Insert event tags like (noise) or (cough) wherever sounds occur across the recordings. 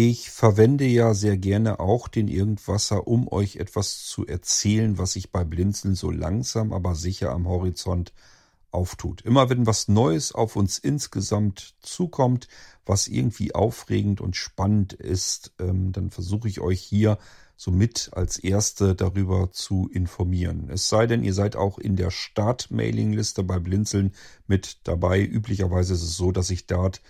Ich verwende ja sehr gerne auch den Irgendwasser, um euch etwas zu erzählen, was sich bei Blinzeln so langsam, aber sicher am Horizont auftut. Immer wenn was Neues auf uns insgesamt zukommt, was irgendwie aufregend und spannend ist, ähm, dann versuche ich euch hier somit als Erste darüber zu informieren. Es sei denn, ihr seid auch in der Start-Mailing-Liste bei Blinzeln mit dabei. Üblicherweise ist es so, dass ich dort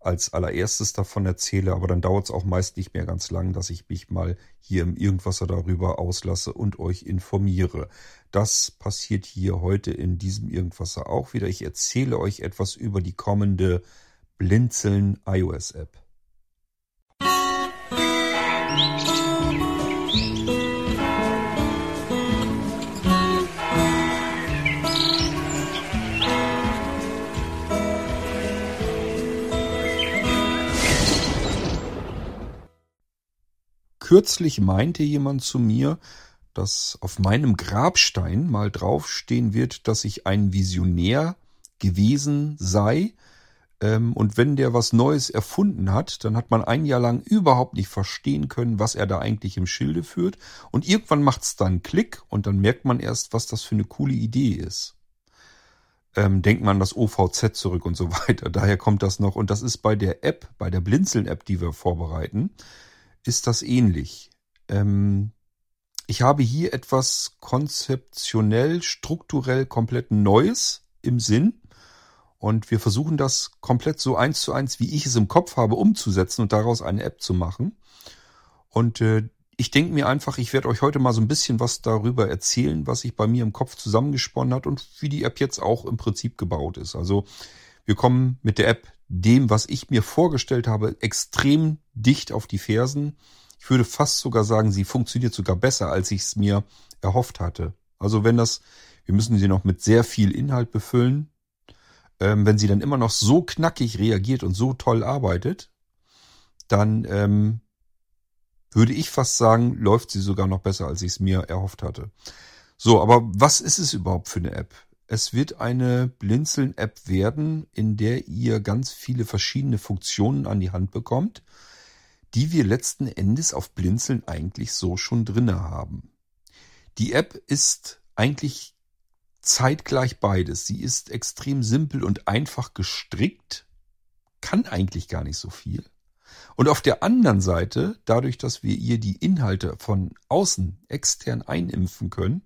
als allererstes davon erzähle, aber dann dauert es auch meist nicht mehr ganz lang, dass ich mich mal hier im Irgendwasser darüber auslasse und euch informiere. Das passiert hier heute in diesem Irgendwasser auch wieder. Ich erzähle euch etwas über die kommende Blinzeln iOS App. Kürzlich meinte jemand zu mir, dass auf meinem Grabstein mal draufstehen wird, dass ich ein Visionär gewesen sei. Ähm, und wenn der was Neues erfunden hat, dann hat man ein Jahr lang überhaupt nicht verstehen können, was er da eigentlich im Schilde führt. Und irgendwann macht's dann Klick und dann merkt man erst, was das für eine coole Idee ist. Ähm, denkt man das OVZ zurück und so (laughs) weiter. Daher kommt das noch. Und das ist bei der App, bei der Blinzeln-App, die wir vorbereiten, ist das ähnlich. Ähm, ich habe hier etwas konzeptionell, strukturell komplett Neues im Sinn. Und wir versuchen das komplett so eins zu eins, wie ich es im Kopf habe, umzusetzen und daraus eine App zu machen. Und äh, ich denke mir einfach, ich werde euch heute mal so ein bisschen was darüber erzählen, was sich bei mir im Kopf zusammengesponnen hat und wie die App jetzt auch im Prinzip gebaut ist. Also wir kommen mit der App dem, was ich mir vorgestellt habe, extrem dicht auf die Fersen. Ich würde fast sogar sagen, sie funktioniert sogar besser, als ich es mir erhofft hatte. Also wenn das, wir müssen sie noch mit sehr viel Inhalt befüllen. Ähm, wenn sie dann immer noch so knackig reagiert und so toll arbeitet, dann ähm, würde ich fast sagen, läuft sie sogar noch besser, als ich es mir erhofft hatte. So, aber was ist es überhaupt für eine App? Es wird eine Blinzeln-App werden, in der ihr ganz viele verschiedene Funktionen an die Hand bekommt, die wir letzten Endes auf Blinzeln eigentlich so schon drinne haben. Die App ist eigentlich zeitgleich beides. Sie ist extrem simpel und einfach gestrickt, kann eigentlich gar nicht so viel. Und auf der anderen Seite, dadurch, dass wir ihr die Inhalte von außen extern einimpfen können,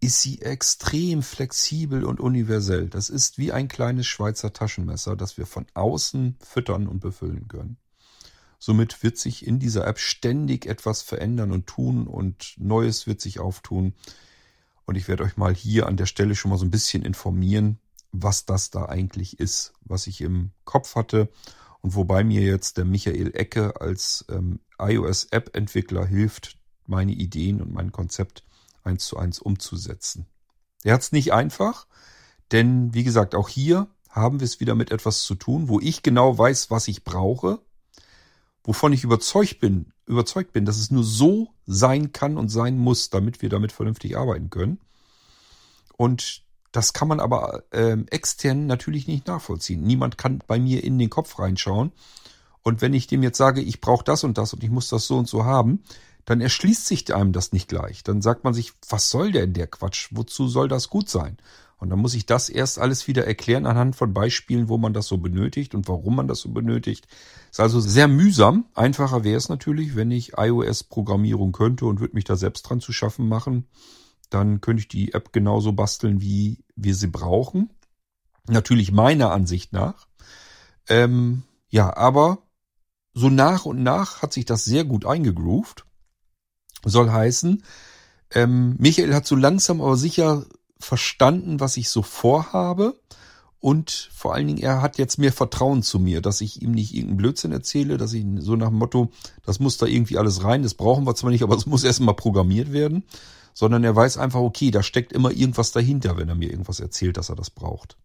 ist sie extrem flexibel und universell. Das ist wie ein kleines Schweizer Taschenmesser, das wir von außen füttern und befüllen können. Somit wird sich in dieser App ständig etwas verändern und tun und Neues wird sich auftun. Und ich werde euch mal hier an der Stelle schon mal so ein bisschen informieren, was das da eigentlich ist, was ich im Kopf hatte und wobei mir jetzt der Michael Ecke als ähm, iOS-App-Entwickler hilft, meine Ideen und mein Konzept eins zu eins umzusetzen. Er hat es nicht einfach, denn wie gesagt, auch hier haben wir es wieder mit etwas zu tun, wo ich genau weiß, was ich brauche, wovon ich überzeugt bin, überzeugt bin, dass es nur so sein kann und sein muss, damit wir damit vernünftig arbeiten können. Und das kann man aber ähm, extern natürlich nicht nachvollziehen. Niemand kann bei mir in den Kopf reinschauen. Und wenn ich dem jetzt sage, ich brauche das und das und ich muss das so und so haben, dann erschließt sich einem das nicht gleich. Dann sagt man sich, was soll denn der Quatsch? Wozu soll das gut sein? Und dann muss ich das erst alles wieder erklären anhand von Beispielen, wo man das so benötigt und warum man das so benötigt. Ist also sehr mühsam. Einfacher wäre es natürlich, wenn ich iOS-Programmierung könnte und würde mich da selbst dran zu schaffen machen. Dann könnte ich die App genauso basteln, wie wir sie brauchen. Natürlich meiner Ansicht nach. Ähm, ja, aber so nach und nach hat sich das sehr gut eingegroovt. Soll heißen, ähm, Michael hat so langsam aber sicher verstanden, was ich so vorhabe. Und vor allen Dingen, er hat jetzt mehr Vertrauen zu mir, dass ich ihm nicht irgendeinen Blödsinn erzähle, dass ich so nach dem Motto, das muss da irgendwie alles rein, das brauchen wir zwar nicht, aber es muss erstmal programmiert werden, sondern er weiß einfach, okay, da steckt immer irgendwas dahinter, wenn er mir irgendwas erzählt, dass er das braucht.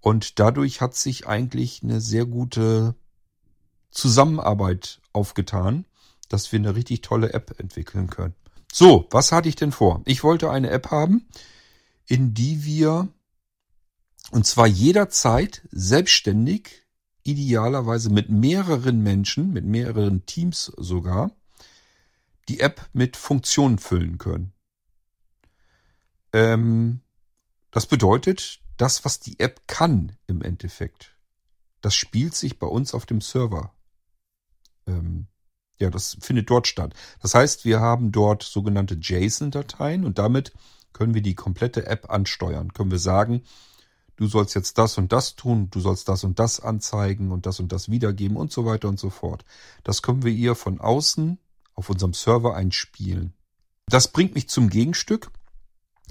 Und dadurch hat sich eigentlich eine sehr gute Zusammenarbeit aufgetan, dass wir eine richtig tolle App entwickeln können. So, was hatte ich denn vor? Ich wollte eine App haben, in die wir und zwar jederzeit selbstständig idealerweise mit mehreren Menschen, mit mehreren Teams sogar, die App mit Funktionen füllen können. Ähm, das bedeutet, das, was die App kann im Endeffekt, das spielt sich bei uns auf dem Server. Ähm, ja, das findet dort statt. Das heißt, wir haben dort sogenannte JSON-Dateien und damit können wir die komplette App ansteuern. Können wir sagen, du sollst jetzt das und das tun, du sollst das und das anzeigen und das und das wiedergeben und so weiter und so fort. Das können wir ihr von außen auf unserem Server einspielen. Das bringt mich zum Gegenstück.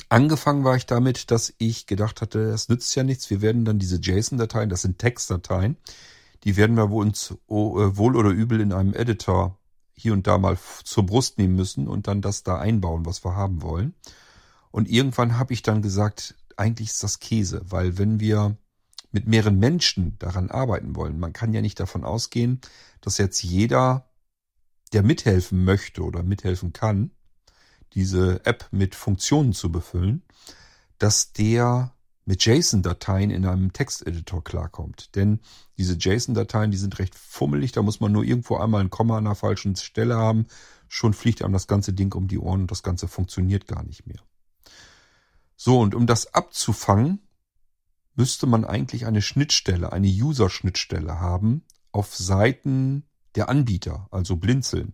Angefangen war ich damit, dass ich gedacht hatte, es nützt ja nichts. Wir werden dann diese JSON-Dateien, das sind Textdateien, die werden wir uns oh, äh, wohl oder übel in einem Editor hier und da mal zur Brust nehmen müssen und dann das da einbauen, was wir haben wollen. Und irgendwann habe ich dann gesagt, eigentlich ist das Käse, weil wenn wir mit mehreren Menschen daran arbeiten wollen, man kann ja nicht davon ausgehen, dass jetzt jeder, der mithelfen möchte oder mithelfen kann, diese App mit Funktionen zu befüllen, dass der mit JSON-Dateien in einem Texteditor klarkommt. Denn diese JSON-Dateien, die sind recht fummelig, da muss man nur irgendwo einmal ein Komma an der falschen Stelle haben, schon fliegt einem das ganze Ding um die Ohren und das Ganze funktioniert gar nicht mehr. So, und um das abzufangen, müsste man eigentlich eine Schnittstelle, eine User-Schnittstelle haben auf Seiten der Anbieter, also Blinzeln.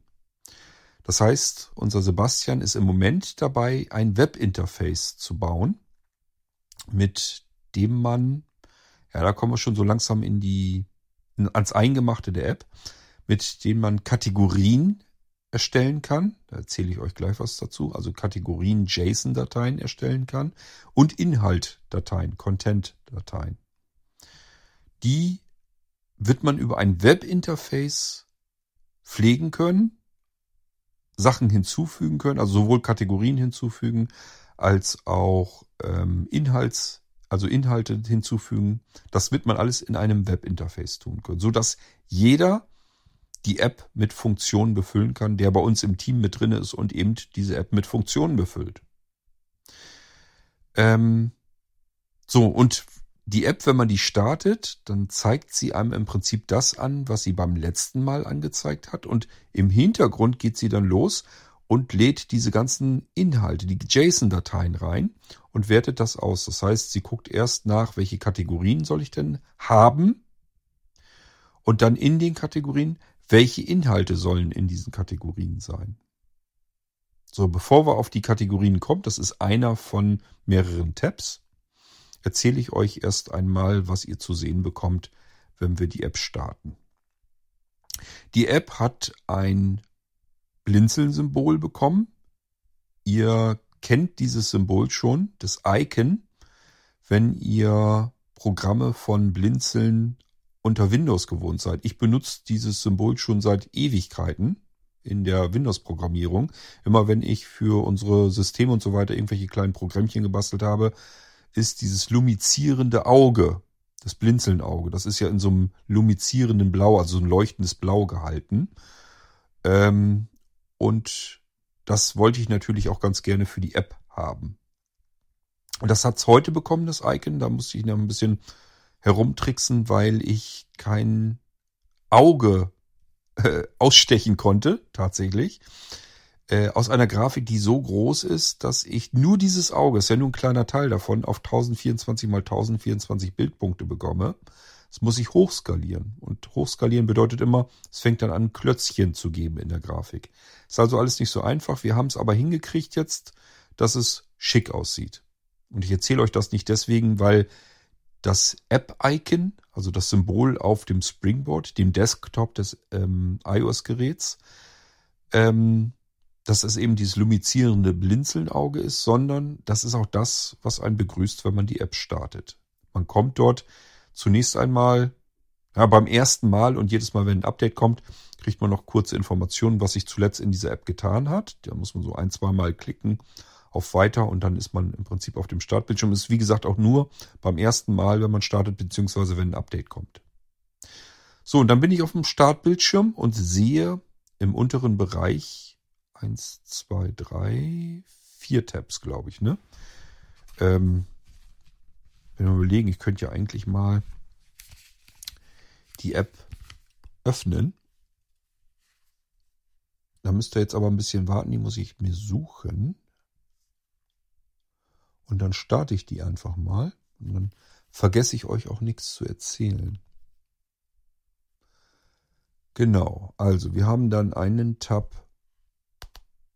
Das heißt, unser Sebastian ist im Moment dabei, ein Webinterface zu bauen, mit dem man, ja, da kommen wir schon so langsam in die, ans Eingemachte der App, mit dem man Kategorien erstellen kann. Da erzähle ich euch gleich was dazu. Also Kategorien JSON-Dateien erstellen kann und Inhalt-Dateien, Content-Dateien. Die wird man über ein Webinterface pflegen können Sachen hinzufügen können, also sowohl Kategorien hinzufügen als auch ähm, Inhalts, also Inhalte hinzufügen. Das wird man alles in einem Webinterface tun können, so dass jeder die App mit Funktionen befüllen kann, der bei uns im Team mit drin ist und eben diese App mit Funktionen befüllt. Ähm, so, und die App, wenn man die startet, dann zeigt sie einem im Prinzip das an, was sie beim letzten Mal angezeigt hat. Und im Hintergrund geht sie dann los und lädt diese ganzen Inhalte, die JSON-Dateien rein und wertet das aus. Das heißt, sie guckt erst nach, welche Kategorien soll ich denn haben? Und dann in den Kategorien, welche Inhalte sollen in diesen Kategorien sein? So, bevor wir auf die Kategorien kommen, das ist einer von mehreren Tabs erzähle ich euch erst einmal, was ihr zu sehen bekommt, wenn wir die App starten. Die App hat ein Blinzeln-Symbol bekommen. Ihr kennt dieses Symbol schon, das Icon, wenn ihr Programme von Blinzeln unter Windows gewohnt seid. Ich benutze dieses Symbol schon seit Ewigkeiten in der Windows-Programmierung. Immer wenn ich für unsere Systeme und so weiter irgendwelche kleinen Programmchen gebastelt habe, ist dieses lumizierende Auge, das Blinzelnauge. Das ist ja in so einem lumizierenden Blau, also so ein leuchtendes Blau gehalten. Ähm, und das wollte ich natürlich auch ganz gerne für die App haben. Und das hat's heute bekommen, das Icon. Da musste ich noch ein bisschen herumtricksen, weil ich kein Auge äh, (laughs) ausstechen konnte, tatsächlich. Äh, aus einer Grafik, die so groß ist, dass ich nur dieses Auge, ist ja nur ein kleiner Teil davon, auf 1024 mal 1024 Bildpunkte bekomme. Das muss ich hochskalieren. Und hochskalieren bedeutet immer, es fängt dann an, Klötzchen zu geben in der Grafik. Ist also alles nicht so einfach. Wir haben es aber hingekriegt jetzt, dass es schick aussieht. Und ich erzähle euch das nicht deswegen, weil das App-Icon, also das Symbol auf dem Springboard, dem Desktop des ähm, iOS-Geräts, ähm, dass es eben dieses lumizierende Blinzelnauge ist, sondern das ist auch das, was einen begrüßt, wenn man die App startet. Man kommt dort zunächst einmal, ja, beim ersten Mal und jedes Mal, wenn ein Update kommt, kriegt man noch kurze Informationen, was sich zuletzt in dieser App getan hat. Da muss man so ein, zwei Mal klicken auf Weiter und dann ist man im Prinzip auf dem Startbildschirm. Ist wie gesagt auch nur beim ersten Mal, wenn man startet, beziehungsweise wenn ein Update kommt. So, und dann bin ich auf dem Startbildschirm und sehe im unteren Bereich eins, zwei, drei, vier Tabs, glaube ich, ne? Ähm, wenn wir überlegen, ich könnte ja eigentlich mal die App öffnen. Da müsst ihr jetzt aber ein bisschen warten, die muss ich mir suchen. Und dann starte ich die einfach mal. Und dann vergesse ich euch auch nichts zu erzählen. Genau, also wir haben dann einen Tab,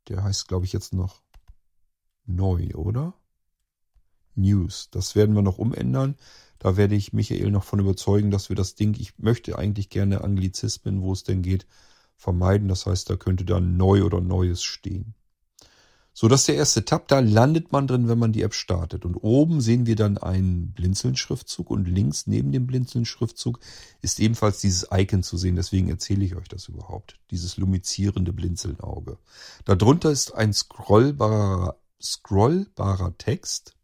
der heißt, glaube ich, jetzt noch neu, oder? News. Das werden wir noch umändern. Da werde ich Michael noch von überzeugen, dass wir das Ding, ich möchte eigentlich gerne Anglizismen, wo es denn geht, vermeiden. Das heißt, da könnte dann neu oder Neues stehen. So, das ist der erste Tab. Da landet man drin, wenn man die App startet. Und oben sehen wir dann einen Blinzeln-Schriftzug und links neben dem Blinzeln-Schriftzug ist ebenfalls dieses Icon zu sehen. Deswegen erzähle ich euch das überhaupt. Dieses lumizierende Blinzeln-Auge. Darunter ist ein scrollbarer, scrollbarer Text.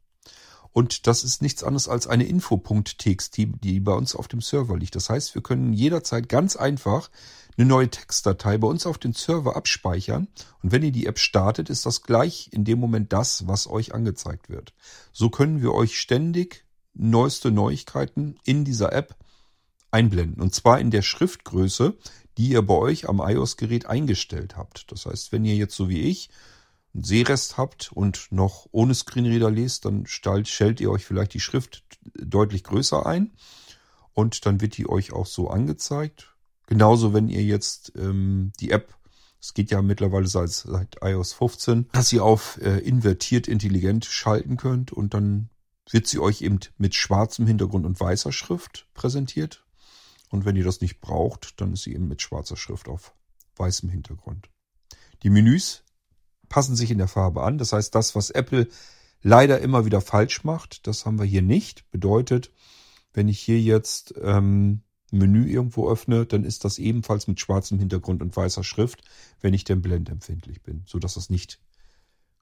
Und das ist nichts anderes als eine Info.txt, die bei uns auf dem Server liegt. Das heißt, wir können jederzeit ganz einfach eine neue Textdatei bei uns auf den Server abspeichern und wenn ihr die App startet, ist das gleich in dem Moment das, was euch angezeigt wird. So können wir euch ständig neueste Neuigkeiten in dieser App einblenden und zwar in der Schriftgröße, die ihr bei euch am iOS-Gerät eingestellt habt. Das heißt, wenn ihr jetzt so wie ich Sehrest habt und noch ohne Screenreader lest, dann stellt ihr euch vielleicht die Schrift deutlich größer ein und dann wird die euch auch so angezeigt. Genauso, wenn ihr jetzt ähm, die App, es geht ja mittlerweile seit, seit iOS 15, dass ihr auf äh, invertiert intelligent schalten könnt und dann wird sie euch eben mit schwarzem Hintergrund und weißer Schrift präsentiert. Und wenn ihr das nicht braucht, dann ist sie eben mit schwarzer Schrift auf weißem Hintergrund. Die Menüs passen sich in der Farbe an. Das heißt, das, was Apple leider immer wieder falsch macht, das haben wir hier nicht. Bedeutet, wenn ich hier jetzt ähm, Menü irgendwo öffne, dann ist das ebenfalls mit schwarzem Hintergrund und weißer Schrift, wenn ich denn blendempfindlich bin, so dass das nicht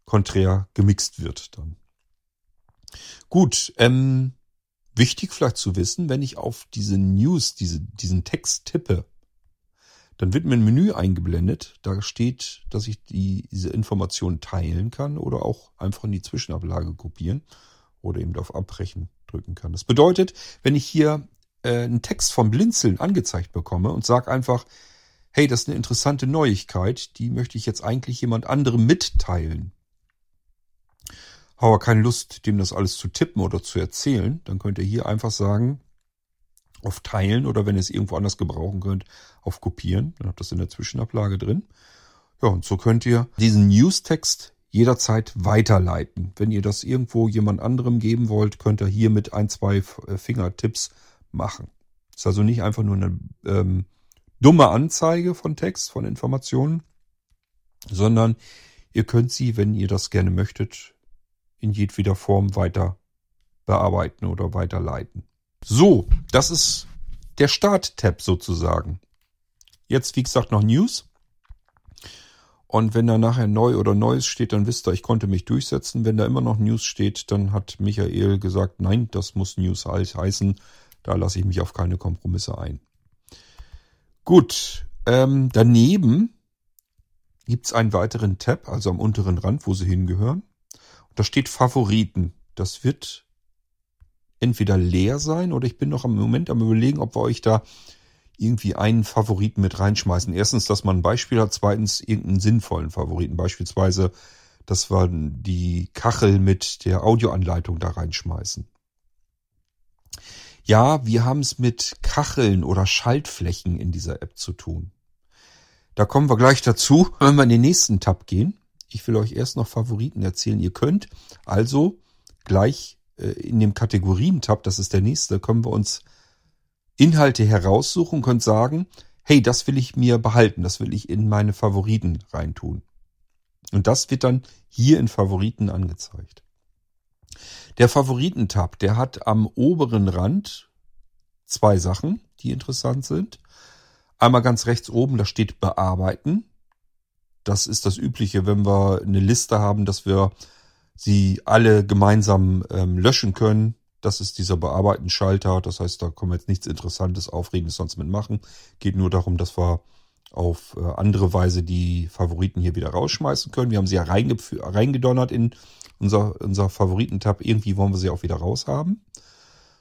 konträr gemixt wird dann. Gut, ähm, wichtig vielleicht zu wissen, wenn ich auf diese News, diese, diesen Text tippe, dann wird mir ein Menü eingeblendet. Da steht, dass ich die, diese Information teilen kann oder auch einfach in die Zwischenablage kopieren oder eben auf Abbrechen drücken kann. Das bedeutet, wenn ich hier äh, einen Text vom Blinzeln angezeigt bekomme und sage einfach, hey, das ist eine interessante Neuigkeit, die möchte ich jetzt eigentlich jemand anderem mitteilen. Habe keine Lust, dem das alles zu tippen oder zu erzählen, dann könnt ihr hier einfach sagen, auf Teilen oder wenn ihr es irgendwo anders gebrauchen könnt, auf Kopieren. Dann habt ihr das in der Zwischenablage drin. Ja, und so könnt ihr diesen Newstext jederzeit weiterleiten. Wenn ihr das irgendwo jemand anderem geben wollt, könnt ihr hier mit ein, zwei äh, Fingertipps machen. Ist also nicht einfach nur eine ähm, dumme Anzeige von Text, von Informationen, sondern ihr könnt sie, wenn ihr das gerne möchtet, in jedweder Form weiter bearbeiten oder weiterleiten. So, das ist der Start-Tab sozusagen. Jetzt, wie gesagt, noch News. Und wenn da nachher neu oder Neues steht, dann wisst ihr, ich konnte mich durchsetzen. Wenn da immer noch News steht, dann hat Michael gesagt, nein, das muss News heißen. Da lasse ich mich auf keine Kompromisse ein. Gut, ähm, daneben gibt's einen weiteren Tab, also am unteren Rand, wo sie hingehören. Und da steht Favoriten. Das wird entweder leer sein oder ich bin noch am Moment am überlegen, ob wir euch da irgendwie einen Favoriten mit reinschmeißen. Erstens, dass man ein Beispiel hat. Zweitens, irgendeinen sinnvollen Favoriten. Beispielsweise, dass wir die Kachel mit der Audioanleitung da reinschmeißen. Ja, wir haben es mit Kacheln oder Schaltflächen in dieser App zu tun. Da kommen wir gleich dazu, (laughs) wenn wir in den nächsten Tab gehen. Ich will euch erst noch Favoriten erzählen. Ihr könnt also gleich in dem Kategorien-Tab, das ist der nächste, können wir uns Inhalte heraussuchen und können sagen, hey, das will ich mir behalten, das will ich in meine Favoriten reintun. Und das wird dann hier in Favoriten angezeigt. Der Favoritentab, der hat am oberen Rand zwei Sachen, die interessant sind. Einmal ganz rechts oben, da steht Bearbeiten. Das ist das Übliche, wenn wir eine Liste haben, dass wir sie alle gemeinsam ähm, löschen können. Das ist dieser Bearbeiten-Schalter. Das heißt, da können wir jetzt nichts Interessantes, Aufregendes sonst mitmachen. Geht nur darum, dass wir auf äh, andere Weise die Favoriten hier wieder rausschmeißen können. Wir haben sie ja reingedonnert in unser, unser Favoritentab. Irgendwie wollen wir sie auch wieder raushaben.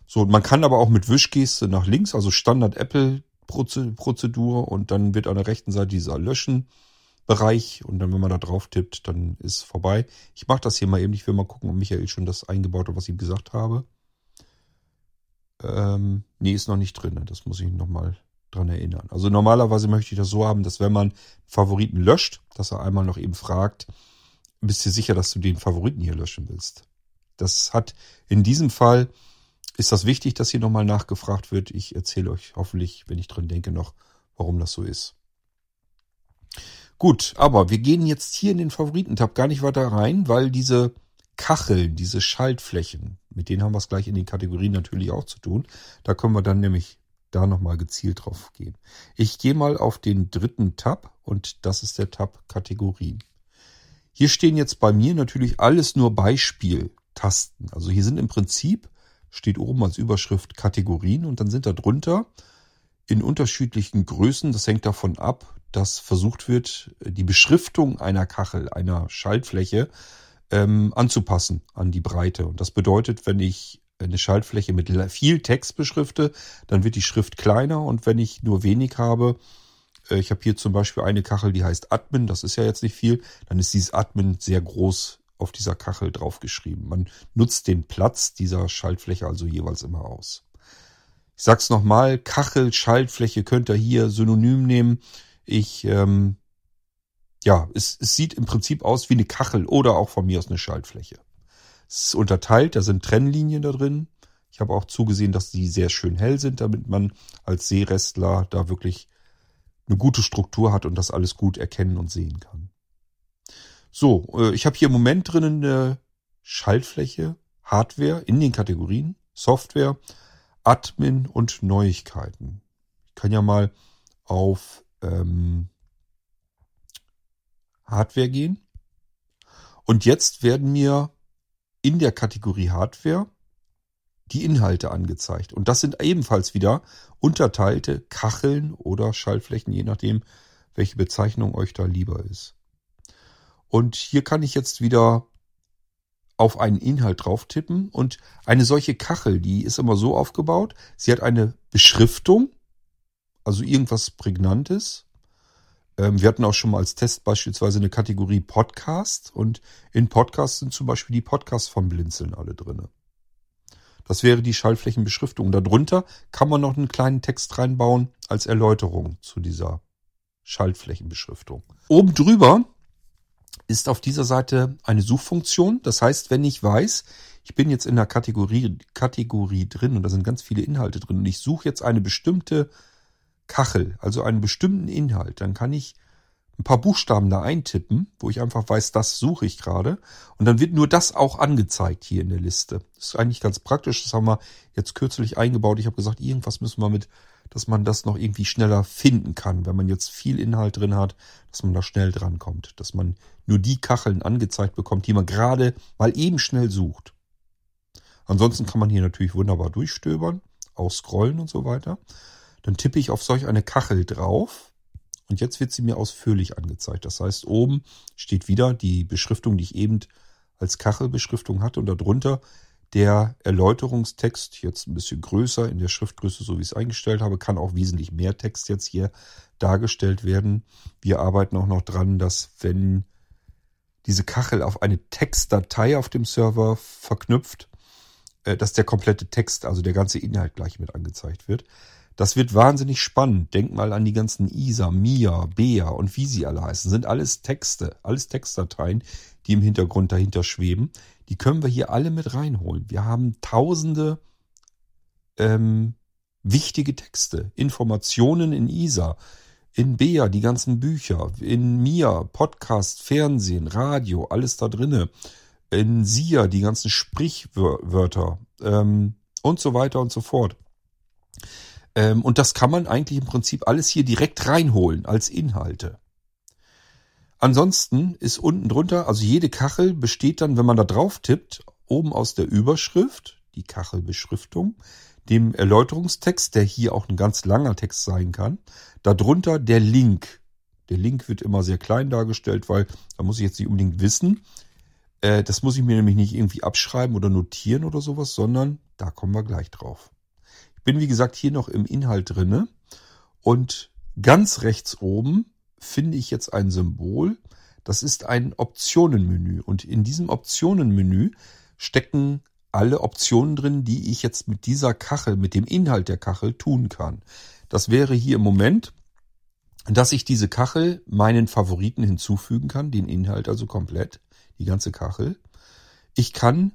So, man kann aber auch mit Wischgeste nach links, also Standard Apple Prozedur und dann wird an der rechten Seite dieser Löschen-Bereich und dann, wenn man da drauf tippt, dann ist vorbei. Ich mache das hier mal eben. Ich will mal gucken, ob Michael schon das eingebaut hat, was ich ihm gesagt habe. Ähm, nee, ist noch nicht drin. Das muss ich nochmal dran erinnern. Also normalerweise möchte ich das so haben, dass wenn man Favoriten löscht, dass er einmal noch eben fragt, bist du sicher, dass du den Favoriten hier löschen willst? Das hat in diesem Fall ist das wichtig, dass hier nochmal nachgefragt wird. Ich erzähle euch hoffentlich, wenn ich dran denke, noch, warum das so ist. Gut, aber wir gehen jetzt hier in den Favoritentab gar nicht weiter rein, weil diese Kacheln, diese Schaltflächen, mit denen haben wir es gleich in den Kategorien natürlich auch zu tun. Da können wir dann nämlich da nochmal gezielt drauf gehen. Ich gehe mal auf den dritten Tab und das ist der Tab Kategorien. Hier stehen jetzt bei mir natürlich alles nur Beispieltasten. Also hier sind im Prinzip, steht oben als Überschrift Kategorien und dann sind da drunter in unterschiedlichen Größen, das hängt davon ab, dass versucht wird, die Beschriftung einer Kachel, einer Schaltfläche ähm, anzupassen an die Breite. Und das bedeutet, wenn ich eine Schaltfläche mit viel Text beschrifte, dann wird die Schrift kleiner und wenn ich nur wenig habe, äh, ich habe hier zum Beispiel eine Kachel, die heißt Admin, das ist ja jetzt nicht viel, dann ist dieses Admin sehr groß auf dieser Kachel draufgeschrieben. Man nutzt den Platz dieser Schaltfläche also jeweils immer aus. Ich sag's nochmal, Kachel, Schaltfläche könnt ihr hier synonym nehmen. Ich, ähm, ja, es, es sieht im Prinzip aus wie eine Kachel oder auch von mir aus eine Schaltfläche. Es ist unterteilt, da sind Trennlinien da drin. Ich habe auch zugesehen, dass die sehr schön hell sind, damit man als Seerestler da wirklich eine gute Struktur hat und das alles gut erkennen und sehen kann. So, äh, ich habe hier im Moment drinnen eine Schaltfläche, Hardware in den Kategorien, Software, Admin und Neuigkeiten. Ich kann ja mal auf ähm, Hardware gehen. Und jetzt werden mir in der Kategorie Hardware die Inhalte angezeigt. Und das sind ebenfalls wieder unterteilte Kacheln oder Schaltflächen, je nachdem, welche Bezeichnung euch da lieber ist. Und hier kann ich jetzt wieder auf einen Inhalt drauf tippen und eine solche Kachel, die ist immer so aufgebaut, sie hat eine Beschriftung, also irgendwas Prägnantes. Ähm, wir hatten auch schon mal als Test beispielsweise eine Kategorie Podcast und in Podcast sind zum Beispiel die Podcasts von Blinzeln alle drinne. Das wäre die Schaltflächenbeschriftung. Darunter kann man noch einen kleinen Text reinbauen als Erläuterung zu dieser Schaltflächenbeschriftung. Oben drüber ist auf dieser Seite eine Suchfunktion. Das heißt, wenn ich weiß, ich bin jetzt in der Kategorie, Kategorie drin und da sind ganz viele Inhalte drin und ich suche jetzt eine bestimmte Kachel, also einen bestimmten Inhalt, dann kann ich ein paar Buchstaben da eintippen, wo ich einfach weiß, das suche ich gerade. Und dann wird nur das auch angezeigt hier in der Liste. Das ist eigentlich ganz praktisch. Das haben wir jetzt kürzlich eingebaut. Ich habe gesagt, irgendwas müssen wir mit, dass man das noch irgendwie schneller finden kann, wenn man jetzt viel Inhalt drin hat, dass man da schnell drankommt. Dass man nur die Kacheln angezeigt bekommt, die man gerade mal eben schnell sucht. Ansonsten kann man hier natürlich wunderbar durchstöbern, auch scrollen und so weiter. Dann tippe ich auf solch eine Kachel drauf und jetzt wird sie mir ausführlich angezeigt. Das heißt, oben steht wieder die Beschriftung, die ich eben als Kachelbeschriftung hatte und darunter der Erläuterungstext, jetzt ein bisschen größer in der Schriftgröße, so wie ich es eingestellt habe, kann auch wesentlich mehr Text jetzt hier dargestellt werden. Wir arbeiten auch noch dran, dass wenn diese Kachel auf eine Textdatei auf dem Server verknüpft, äh, dass der komplette Text, also der ganze Inhalt gleich mit angezeigt wird. Das wird wahnsinnig spannend. Denk mal an die ganzen Isa, Mia, Bea und wie sie alle heißen. Sind alles Texte, alles Textdateien, die im Hintergrund dahinter schweben. Die können wir hier alle mit reinholen. Wir haben tausende ähm, wichtige Texte, Informationen in Isa, in Bea, die ganzen Bücher, in Mia, Podcast, Fernsehen, Radio, alles da drinne. In Sia, die ganzen Sprichwörter ähm, und so weiter und so fort. Ähm, und das kann man eigentlich im Prinzip alles hier direkt reinholen als Inhalte. Ansonsten ist unten drunter, also jede Kachel besteht dann, wenn man da drauf tippt, oben aus der Überschrift, die Kachelbeschriftung, dem Erläuterungstext, der hier auch ein ganz langer Text sein kann, darunter der Link. Der Link wird immer sehr klein dargestellt, weil da muss ich jetzt nicht unbedingt wissen. Äh, das muss ich mir nämlich nicht irgendwie abschreiben oder notieren oder sowas, sondern Da kommen wir gleich drauf. Bin wie gesagt hier noch im Inhalt drinne und ganz rechts oben finde ich jetzt ein Symbol. Das ist ein Optionenmenü und in diesem Optionenmenü stecken alle Optionen drin, die ich jetzt mit dieser Kachel, mit dem Inhalt der Kachel tun kann. Das wäre hier im Moment, dass ich diese Kachel meinen Favoriten hinzufügen kann, den Inhalt also komplett, die ganze Kachel. Ich kann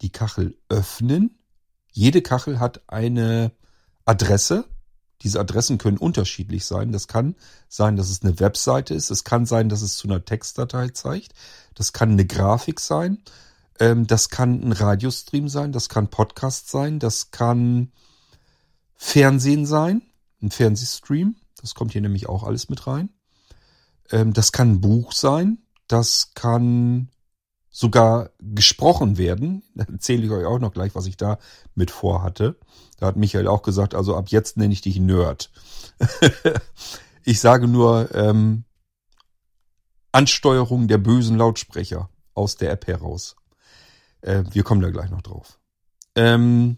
die Kachel öffnen. Jede Kachel hat eine Adresse. Diese Adressen können unterschiedlich sein. Das kann sein, dass es eine Webseite ist. Es kann sein, dass es zu einer Textdatei zeigt. Das kann eine Grafik sein. Ähm, das kann ein Radiostream sein, das kann Podcast sein, das kann Fernsehen sein, ein Fernsehstream. Das kommt hier nämlich auch alles mit rein. Ähm, das kann ein Buch sein, das kann sogar gesprochen werden. (laughs) Da erzähle ich euch auch noch gleich, was ich da mit vorhatte. Da hat Michael auch gesagt, also ab jetzt nenne ich dich Nerd. (laughs) ich sage nur ähm, Ansteuerung der bösen Lautsprecher aus der App heraus. Äh, wir kommen da gleich noch drauf. Ähm,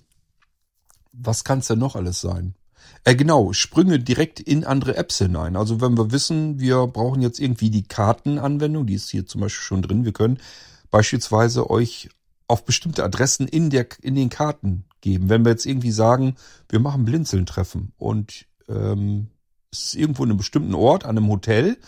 was kann es denn noch alles sein? Äh, genau, Sprünge direkt in andere Apps hinein. Also wenn wir wissen, wir brauchen jetzt irgendwie die Kartenanwendung, die ist hier zum Beispiel schon drin. Wir können beispielsweise euch auf bestimmte Adressen in, der, in den Karten geben. Wenn wir jetzt irgendwie sagen, wir machen Blinzeln-Treffen und ähm, es ist irgendwo in einem bestimmten Ort, an einem Hotel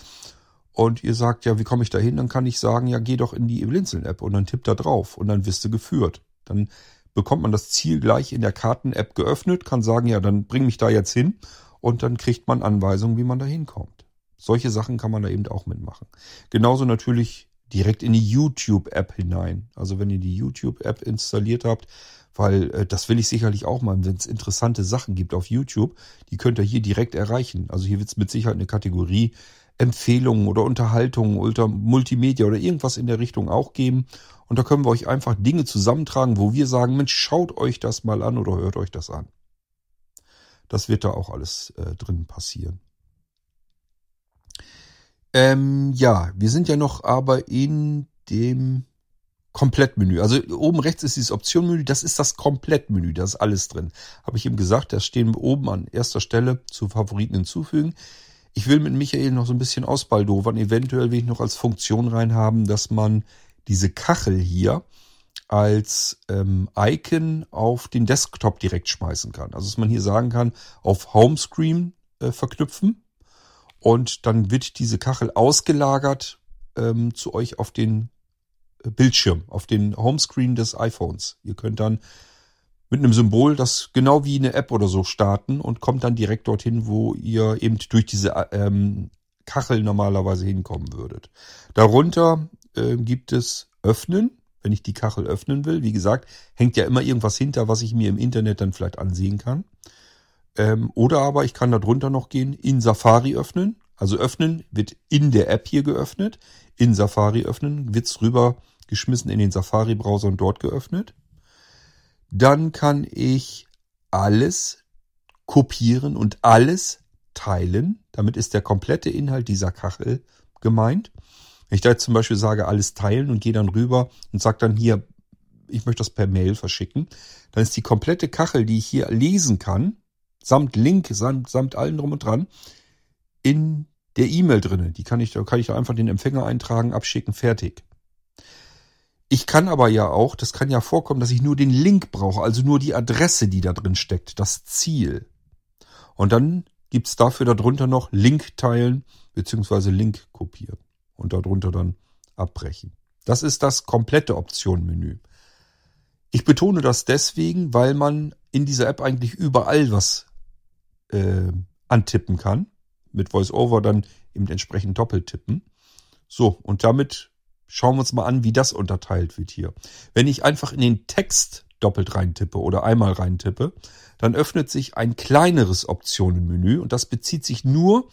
und ihr sagt, ja, wie komme ich da hin? Dann kann ich sagen, ja, geh doch in die Blinzeln-App und dann tippt da drauf und dann wirst du geführt. Dann bekommt man das Ziel gleich in der Karten-App geöffnet, kann sagen, ja, dann bring mich da jetzt hin und dann kriegt man Anweisungen, wie man da hinkommt. Solche Sachen kann man da eben auch mitmachen. Genauso natürlich direkt in die YouTube-App hinein. Also wenn ihr die YouTube-App installiert habt, weil äh, das will ich sicherlich auch mal, wenn es interessante Sachen gibt auf YouTube, die könnt ihr hier direkt erreichen. Also hier wird es mit Sicherheit eine Kategorie Empfehlungen oder Unterhaltungen oder Multimedia oder irgendwas in der Richtung auch geben. Und da können wir euch einfach Dinge zusammentragen, wo wir sagen, Mensch, schaut euch das mal an oder hört euch das an. Das wird da auch alles äh, drin passieren. Ähm, ja, wir sind ja noch aber in dem Komplettmenü. Also oben rechts ist dieses Optionmenü, das ist das Komplettmenü, da ist alles drin. Habe ich eben gesagt, da stehen oben an erster Stelle zu Favoriten hinzufügen. Ich will mit Michael noch so ein bisschen ausbaldowern. Eventuell will ich noch als Funktion reinhaben, dass man diese Kachel hier als ähm, Icon auf den Desktop direkt schmeißen kann. Also dass man hier sagen kann, auf Homescreen äh, verknüpfen und dann wird diese Kachel ausgelagert ähm, zu euch auf den äh, Bildschirm, auf den Homescreen des iPhones. Ihr könnt dann mit einem Symbol, das genau wie eine App oder so starten und kommt dann direkt dorthin, wo ihr eben durch diese ähm, Kachel normalerweise hinkommen würdet. Darunter äh, gibt es Öffnen, wenn ich die Kachel öffnen will. Wie gesagt, hängt ja immer irgendwas hinter, was ich mir im Internet dann vielleicht ansehen kann. Ähm, oder aber ich kann darunter noch gehen, in Safari öffnen. Also öffnen wird in der App hier geöffnet. In Safari öffnen wird's rüber geschmissen in den Safari-Browser und dort geöffnet. Dann kann ich alles kopieren und alles teilen. Damit ist der komplette Inhalt dieser Kachel gemeint. Wenn ich da jetzt zum Beispiel sage, alles teilen und gehe dann rüber und sage dann hier, ich möchte das per Mail verschicken, dann ist die komplette Kachel, die ich hier lesen kann, samt Link, samt, samt allen drum und dran, in der E-Mail drinne. Die kann ich, da kann ich da einfach den Empfänger eintragen, abschicken, fertig. Ich kann aber ja auch, das kann ja vorkommen, dass ich nur den Link brauche, also nur die Adresse, die da drin steckt, das Ziel. Und dann gibt's dafür darunter noch Link teilen beziehungsweise Link kopieren und darunter dann abbrechen. Das ist das komplette Optionenmenü. Ich betone das deswegen, weil man in dieser App eigentlich überall was äh, antippen kann. Mit VoiceOver dann eben entsprechend doppelt tippen. So, und damit Schauen wir uns mal an, wie das unterteilt wird hier. Wenn ich einfach in den Text doppelt reintippe oder einmal reintippe, dann öffnet sich ein kleineres Optionenmenü und das bezieht sich nur,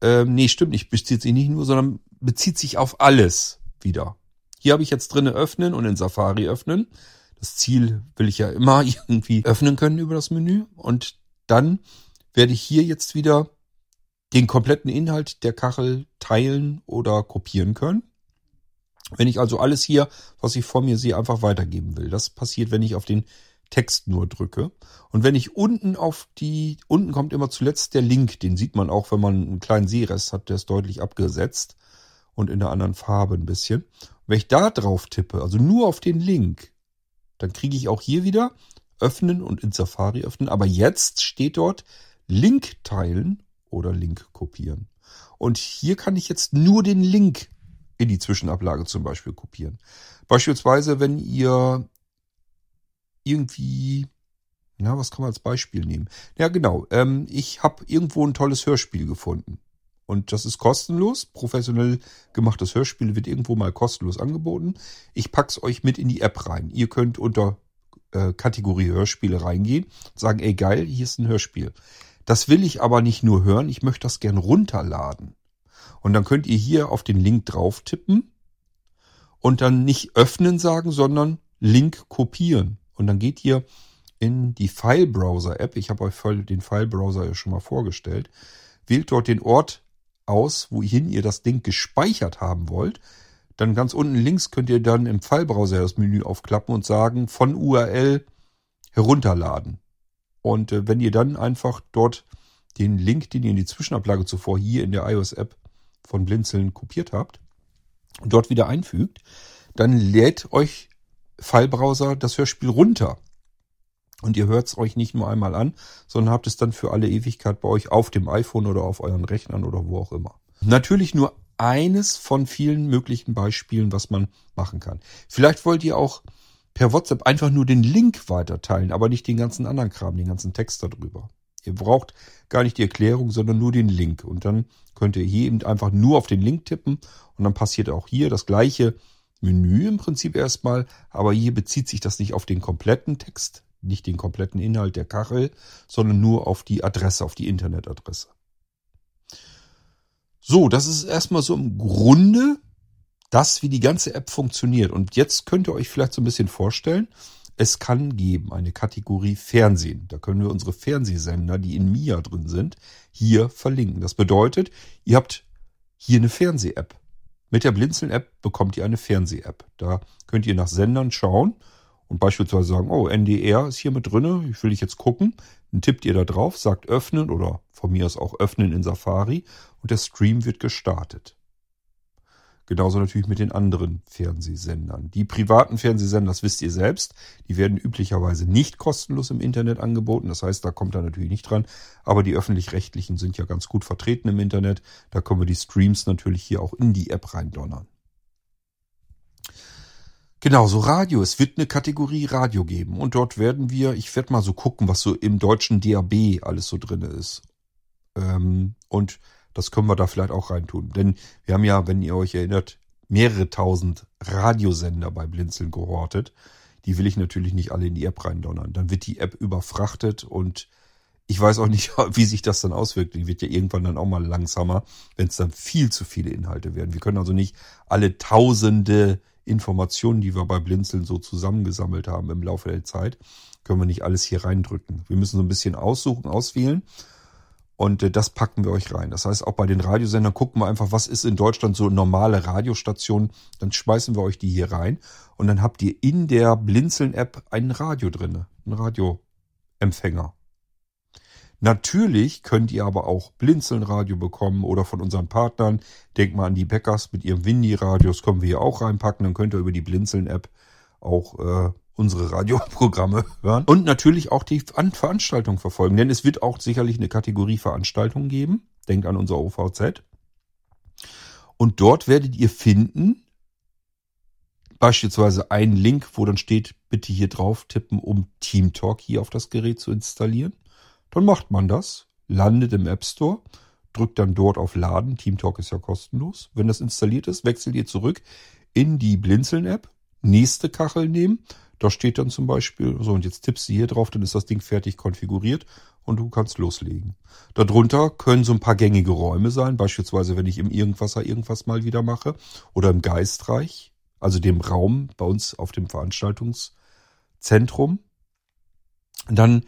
ähm, nee, stimmt nicht, bezieht sich nicht nur, sondern bezieht sich auf alles wieder. Hier habe ich jetzt drinne öffnen und in Safari öffnen. Das Ziel will ich ja immer (laughs) irgendwie öffnen können über das Menü und dann werde ich hier jetzt wieder den kompletten Inhalt der Kachel teilen oder kopieren können. Wenn ich also alles hier, was ich vor mir sehe, einfach weitergeben will. Das passiert, wenn ich auf den Text nur drücke. Und wenn ich unten auf die, unten kommt immer zuletzt der Link, den sieht man auch, wenn man einen kleinen Sehrest hat, der ist deutlich abgesetzt und in einer anderen Farbe ein bisschen. Wenn ich da drauf tippe, also nur auf den Link, dann kriege ich auch hier wieder öffnen und in Safari öffnen. Aber jetzt steht dort Link teilen oder Link kopieren. Und hier kann ich jetzt nur den Link in die Zwischenablage zum Beispiel kopieren. Beispielsweise, wenn ihr irgendwie, na, was kann man als Beispiel nehmen? Ja, genau. Ähm, ich habe irgendwo ein tolles Hörspiel gefunden. Und das ist kostenlos. Professionell gemachtes Hörspiel wird irgendwo mal kostenlos angeboten. Ich pack's euch mit in die App rein. Ihr könnt unter äh, Kategorie Hörspiele reingehen und sagen, ey geil, hier ist ein Hörspiel. Das will ich aber nicht nur hören, ich möchte das gern runterladen. Und dann könnt ihr hier auf den Link drauf tippen und dann nicht öffnen sagen, sondern Link kopieren. Und dann geht ihr in die File-Browser-App. Ich habe euch den File-Browser ja schon mal vorgestellt. Wählt dort den Ort aus, wohin ihr das Ding gespeichert haben wollt. Dann ganz unten links könnt ihr dann im File-Browser das Menü aufklappen und sagen, von URL herunterladen. Und äh, wenn ihr dann einfach dort den Link, den ihr in die Zwischenablage zuvor hier in der iOS-App von Blinzeln kopiert habt, dort wieder einfügt, dann lädt euch File-Browser das Hörspiel runter. Und ihr hört es euch nicht nur einmal an, sondern habt es dann für alle Ewigkeit bei euch auf dem iPhone oder auf euren Rechnern oder wo auch immer. Natürlich nur eines von vielen möglichen Beispielen, was man machen kann. Vielleicht wollt ihr auch per WhatsApp einfach nur den Link weiterteilen, aber nicht den ganzen anderen Kram, den ganzen Text darüber. Ihr braucht gar nicht die Erklärung, sondern nur den Link. Und dann könnt ihr hier eben einfach nur auf den Link tippen und dann passiert auch hier das gleiche Menü im Prinzip erstmal, aber hier bezieht sich das nicht auf den kompletten Text, nicht den kompletten Inhalt der Kachel, sondern nur auf die Adresse, auf die Internetadresse. So, das ist erstmal so im Grunde das, wie die ganze App funktioniert. Und jetzt könnt ihr euch vielleicht so ein bisschen vorstellen, es kann geben eine Kategorie Fernsehen. Da können wir unsere Fernsehsender, die in MIA drin sind, hier verlinken. Das bedeutet, ihr habt hier eine Fernseh-App. Mit der Blinzeln-App bekommt ihr eine Fernseh-App. Da könnt ihr nach Sendern schauen und beispielsweise sagen, oh, NDR ist hier mit drinne, ich will ich jetzt gucken. Dann tippt ihr da drauf, sagt öffnen oder von mir aus auch öffnen in Safari und der Stream wird gestartet. Genauso natürlich mit den anderen Fernsehsendern. Die privaten Fernsehsender, das wisst ihr selbst, die werden üblicherweise nicht kostenlos im Internet angeboten. Das heißt, da kommt er natürlich nicht dran. Aber die öffentlich-rechtlichen sind ja ganz gut vertreten im Internet. Da können wir die Streams natürlich hier auch in die App reindonnern. Genau, so Radio. Es wird eine Kategorie Radio geben. Und dort werden wir, ich werde mal so gucken, was so im deutschen DAB alles so drin ist. Ähm, und das können wir da vielleicht auch reintun. Denn wir haben ja, wenn ihr euch erinnert, mehrere tausend Radiosender bei Blinzeln gehortet. Die will ich natürlich nicht alle in die App reindonnern. Dann wird die App überfrachtet und ich weiß auch nicht, (laughs) wie sich das dann auswirkt. Die wird ja irgendwann dann auch mal langsamer, wenn es dann viel zu viele Inhalte werden. Wir können also nicht alle tausende Informationen, die wir bei Blinzeln so zusammengesammelt haben im Laufe der Zeit, können wir nicht alles hier reindrücken. Wir müssen so ein bisschen aussuchen, auswählen. Und äh, das packen wir euch rein. Das heißt, auch bei den Radiosendern gucken wir einfach, was ist in Deutschland so normale Radiostationen. Dann schmeißen wir euch die hier rein. Und dann habt ihr in der Blinzeln-App ein Radio drinne, ein Radioempfänger. Natürlich könnt ihr aber auch Blinzeln-Radio bekommen oder von unseren Partnern. Denkt mal an die Bäckers mit ihrem Windy-Radios, können wir hier auch reinpacken. Dann könnt ihr über die Blinzeln-App auch äh, unsere Radioprogramme (laughs) hören. Und natürlich auch die Veranstaltung verfolgen. Denn es wird auch sicherlich eine Kategorie Veranstaltung geben. Denkt an unser OVZ. Und dort werdet ihr finden, beispielsweise einen Link, wo dann steht, bitte hier drauf tippen, um TeamTalk hier auf das Gerät zu installieren. Dann macht man das, landet im App Store, drückt dann dort auf Laden. TeamTalk ist ja kostenlos. Wenn das installiert ist, wechselt ihr zurück in die Blinzeln-App, nächste Kachel nehmen. Da steht dann zum Beispiel, so und jetzt tippst du hier drauf, dann ist das Ding fertig konfiguriert und du kannst loslegen. Darunter können so ein paar gängige Räume sein, beispielsweise wenn ich im Irgendwasser irgendwas mal wieder mache oder im Geistreich, also dem Raum bei uns auf dem Veranstaltungszentrum. Dann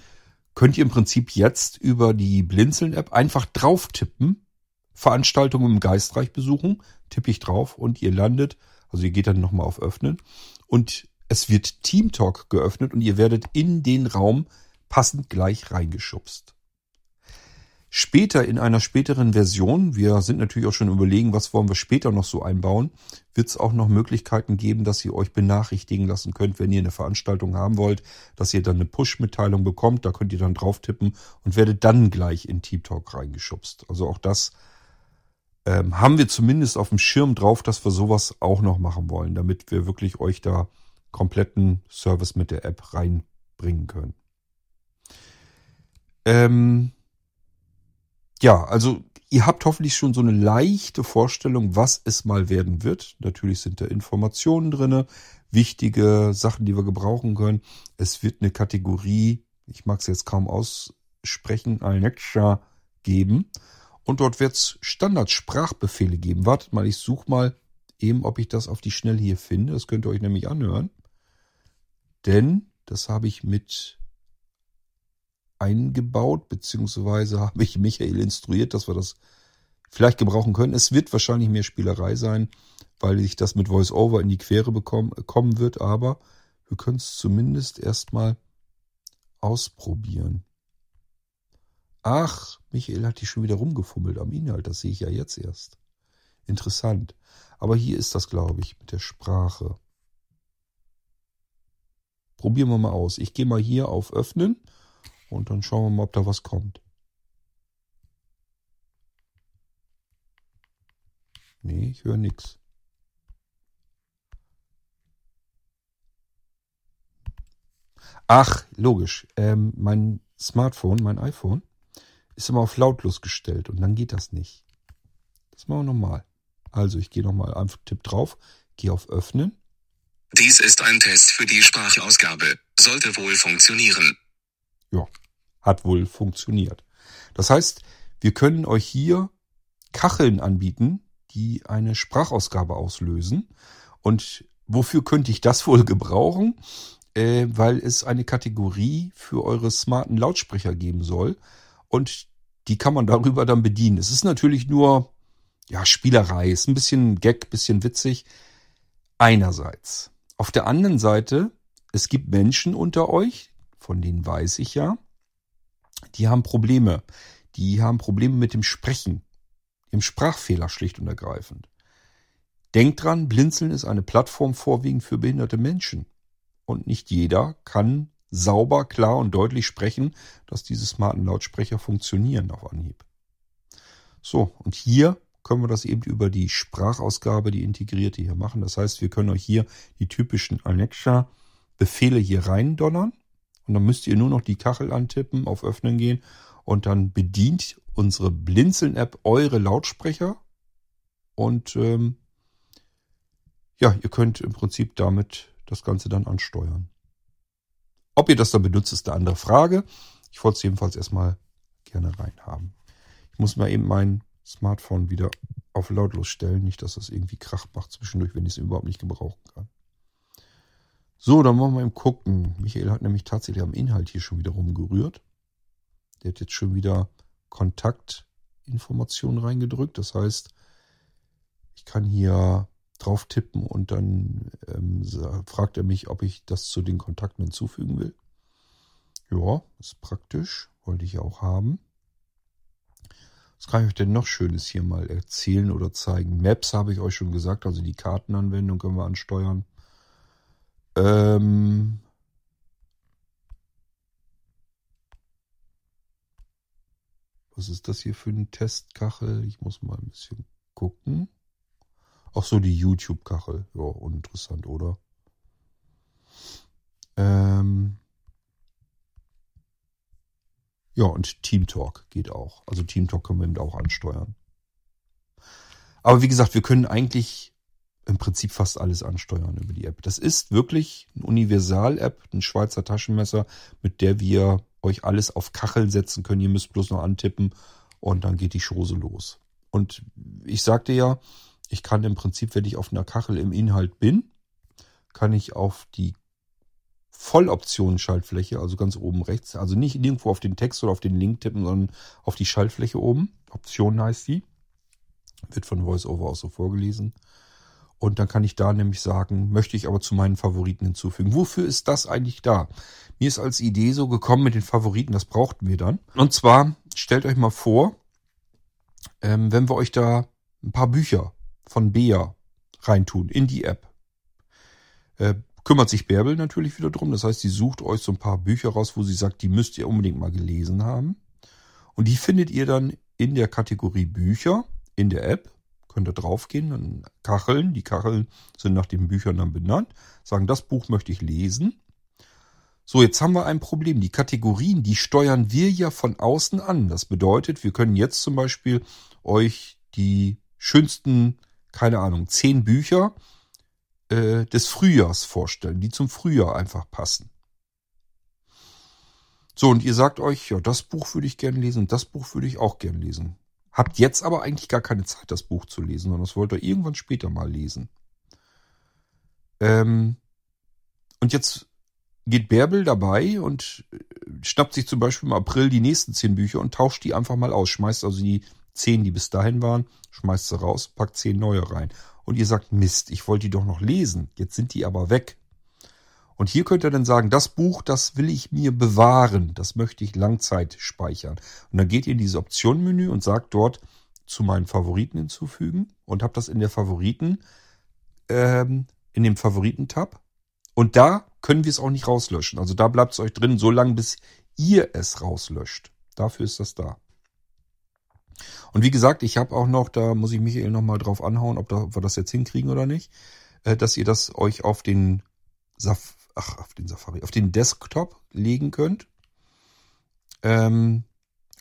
könnt ihr im Prinzip jetzt über die Blinzeln-App einfach drauf tippen, Veranstaltungen im Geistreich besuchen, tippe ich drauf und ihr landet, also ihr geht dann nochmal auf Öffnen und Es wird Teamtalk geöffnet und ihr werdet in den Raum passend gleich reingeschubst. Später in einer späteren Version, wir sind natürlich auch schon überlegen, was wollen wir später noch so einbauen, wird es auch noch Möglichkeiten geben, dass ihr euch benachrichtigen lassen könnt, wenn ihr eine Veranstaltung haben wollt, dass ihr dann eine Push-Mitteilung bekommt, da könnt ihr dann drauf tippen und werdet dann gleich in Team Talk reingeschubst. Also auch das ähm, haben wir zumindest auf dem Schirm drauf, dass wir sowas auch noch machen wollen, damit wir wirklich euch da kompletten Service mit der App reinbringen können. Ähm, ja, also ihr habt hoffentlich schon so eine leichte Vorstellung, was es mal werden wird. Natürlich sind da Informationen drinne, wichtige Sachen, die wir gebrauchen können. Es wird eine Kategorie, ich mag es jetzt kaum aussprechen, Alexa geben. Und dort wird es Standardsprachbefehle geben. Wartet mal, ich suche mal eben, ob ich das auf die Schnelle hier finde. Das könnt ihr euch nämlich anhören. Denn das habe ich mit eingebaut, beziehungsweise habe ich Michael instruiert, dass wir das vielleicht gebrauchen können. Es wird wahrscheinlich mehr Spielerei sein, weil sich das mit VoiceOver in die Quere bekommen, kommen wird, aber wir können es zumindest erstmal ausprobieren. Ach, Michael hat die schon wieder rumgefummelt am Inhalt, das sehe ich ja jetzt erst. Interessant. Aber hier ist das, glaube ich, mit der Sprache. Probieren wir mal aus. Ich gehe mal hier auf Öffnen und dann schauen wir mal, ob da was kommt. Nee, ich höre nichts. Ach, logisch. Ähm, mein Smartphone, mein iPhone, ist immer auf lautlos gestellt und dann geht das nicht. Das machen wir nochmal. Also ich gehe nochmal einfach Tipp drauf, gehe auf Öffnen. Dies ist ein Test für die Sprachausgabe. Sollte wohl funktionieren. Ja, hat wohl funktioniert. Das heißt, wir können euch hier Kacheln anbieten, die eine Sprachausgabe auslösen. Und wofür könnte ich das (laughs) wohl gebrauchen? Äh, weil es eine Kategorie für eure smarten Lautsprecher geben soll. Und die kann man darüber dann bedienen. Es ist natürlich nur, ja, Spielerei. Ist ein bisschen Gag, bisschen witzig. Einerseits. Auf der anderen Seite, es gibt Menschen unter euch, von denen weiß ich ja, die haben Probleme. Die haben Probleme mit dem Sprechen, im Sprachfehler schlicht und ergreifend. Denkt dran, Blinzeln ist eine Plattform vorwiegend für behinderte Menschen. Und nicht jeder kann sauber, klar und deutlich sprechen, dass diese smarten Lautsprecher funktionieren auf Anhieb. So, und hier können wir das eben über die Sprachausgabe, die integrierte hier machen. Das heißt, wir können euch hier die typischen Alexa-Befehle hier reindonnern und dann müsst ihr nur noch die Kachel antippen, auf Öffnen gehen und dann bedient unsere Blinzeln-App eure Lautsprecher. Und ähm, ja, ihr könnt im Prinzip damit das Ganze dann ansteuern. Ob ihr das dann benutzt, ist eine andere Frage. Ich wollte es jedenfalls erstmal gerne reinhaben. Ich muss mal eben mein Smartphone wieder auf lautlos stellen, nicht, dass das irgendwie Krach macht zwischendurch, wenn ich es überhaupt nicht gebrauchen kann. So, dann wollen wir mal gucken. Michael hat nämlich tatsächlich am Inhalt hier schon wieder rumgerührt. Der hat jetzt schon wieder Kontaktinformationen reingedrückt. Das heißt, ich kann hier drauf tippen und dann ähm, fragt er mich, ob ich das zu den Kontakten hinzufügen will. Ja, ist praktisch. Wollte ich auch haben. Was kann ich euch denn noch Schönes hier mal erzählen oder zeigen? Maps habe ich euch schon gesagt, also die Kartenanwendung können wir ansteuern. Ähm, was ist das hier für eine Testkachel? Ich muss mal ein bisschen gucken. Ach so, die YouTube-Kachel. Ja, uninteressant, oder? Ähm ja, und Team Talk geht auch. Also Team Talk können wir eben auch ansteuern. Aber wie gesagt, wir können eigentlich im Prinzip fast alles ansteuern über die App. Das ist wirklich eine Universal-App, ein Schweizer Taschenmesser, mit der wir euch alles auf Kacheln setzen können. Ihr müsst bloß noch antippen und dann geht die Chose los. Und ich sagte ja, ich kann im Prinzip, wenn ich auf einer Kachel im Inhalt bin, kann ich auf die Volloption Schaltfläche, also ganz oben rechts, also nicht irgendwo auf den Text oder auf den Link tippen, sondern auf die Schaltfläche oben. Option heißt die. Wird von VoiceOver auch so vorgelesen. Und dann kann ich da nämlich sagen, möchte ich aber zu meinen Favoriten hinzufügen. Wofür ist das eigentlich da? Mir ist als Idee so gekommen mit den Favoriten, das brauchten wir dann. Und zwar, stellt euch mal vor, ähm, wenn wir euch da ein paar Bücher von Bea reintun in die App. Äh, kümmert sich Bärbel natürlich wieder drum. Das heißt, sie sucht euch so ein paar Bücher raus, wo sie sagt, die müsst ihr unbedingt mal gelesen haben. Und die findet ihr dann in der Kategorie Bücher in der App. Könnt ihr draufgehen, dann Kacheln. Die Kacheln sind nach den Büchern dann benannt. Sagen, das Buch möchte ich lesen. So, jetzt haben wir ein Problem. Die Kategorien, die steuern wir ja von außen an. Das bedeutet, wir können jetzt zum Beispiel euch die schönsten, keine Ahnung, zehn Bücher äh, des Frühjahrs vorstellen, die zum Frühjahr einfach passen. So, und ihr sagt euch, ja, das Buch würde ich gern lesen das Buch würde ich auch gern lesen. Habt jetzt aber eigentlich gar keine Zeit, das Buch zu lesen, sondern das wollt ihr irgendwann später mal lesen. Ähm, und jetzt geht Bärbel dabei und äh, schnappt sich zum Beispiel im April die nächsten zehn Bücher und tauscht die einfach mal aus. Schmeißt also die zehn, die bis dahin waren, schmeißt sie raus, packt zehn neue rein. Und ihr sagt, Mist, ich wollte die doch noch lesen. Jetzt sind die aber weg. Und hier könnt ihr dann sagen, das Buch, das will ich mir bewahren. Das möchte ich Langzeit speichern. Und dann geht ihr in dieses Optionenmenü und sagt dort zu meinen Favoriten hinzufügen und habt das in der Favoriten, ähm, in dem Favoriten-Tab. Und da können wir es auch nicht rauslöschen. Also da bleibt es euch drin, so lange bis ihr es rauslöscht. Dafür ist das da. Und wie gesagt, ich habe auch noch, da muss ich Michael nochmal drauf anhauen, ob, da, ob wir das jetzt hinkriegen oder nicht, äh, dass ihr das euch auf den Saf ach, auf den Safari, auf den Desktop legen könnt. Ähm,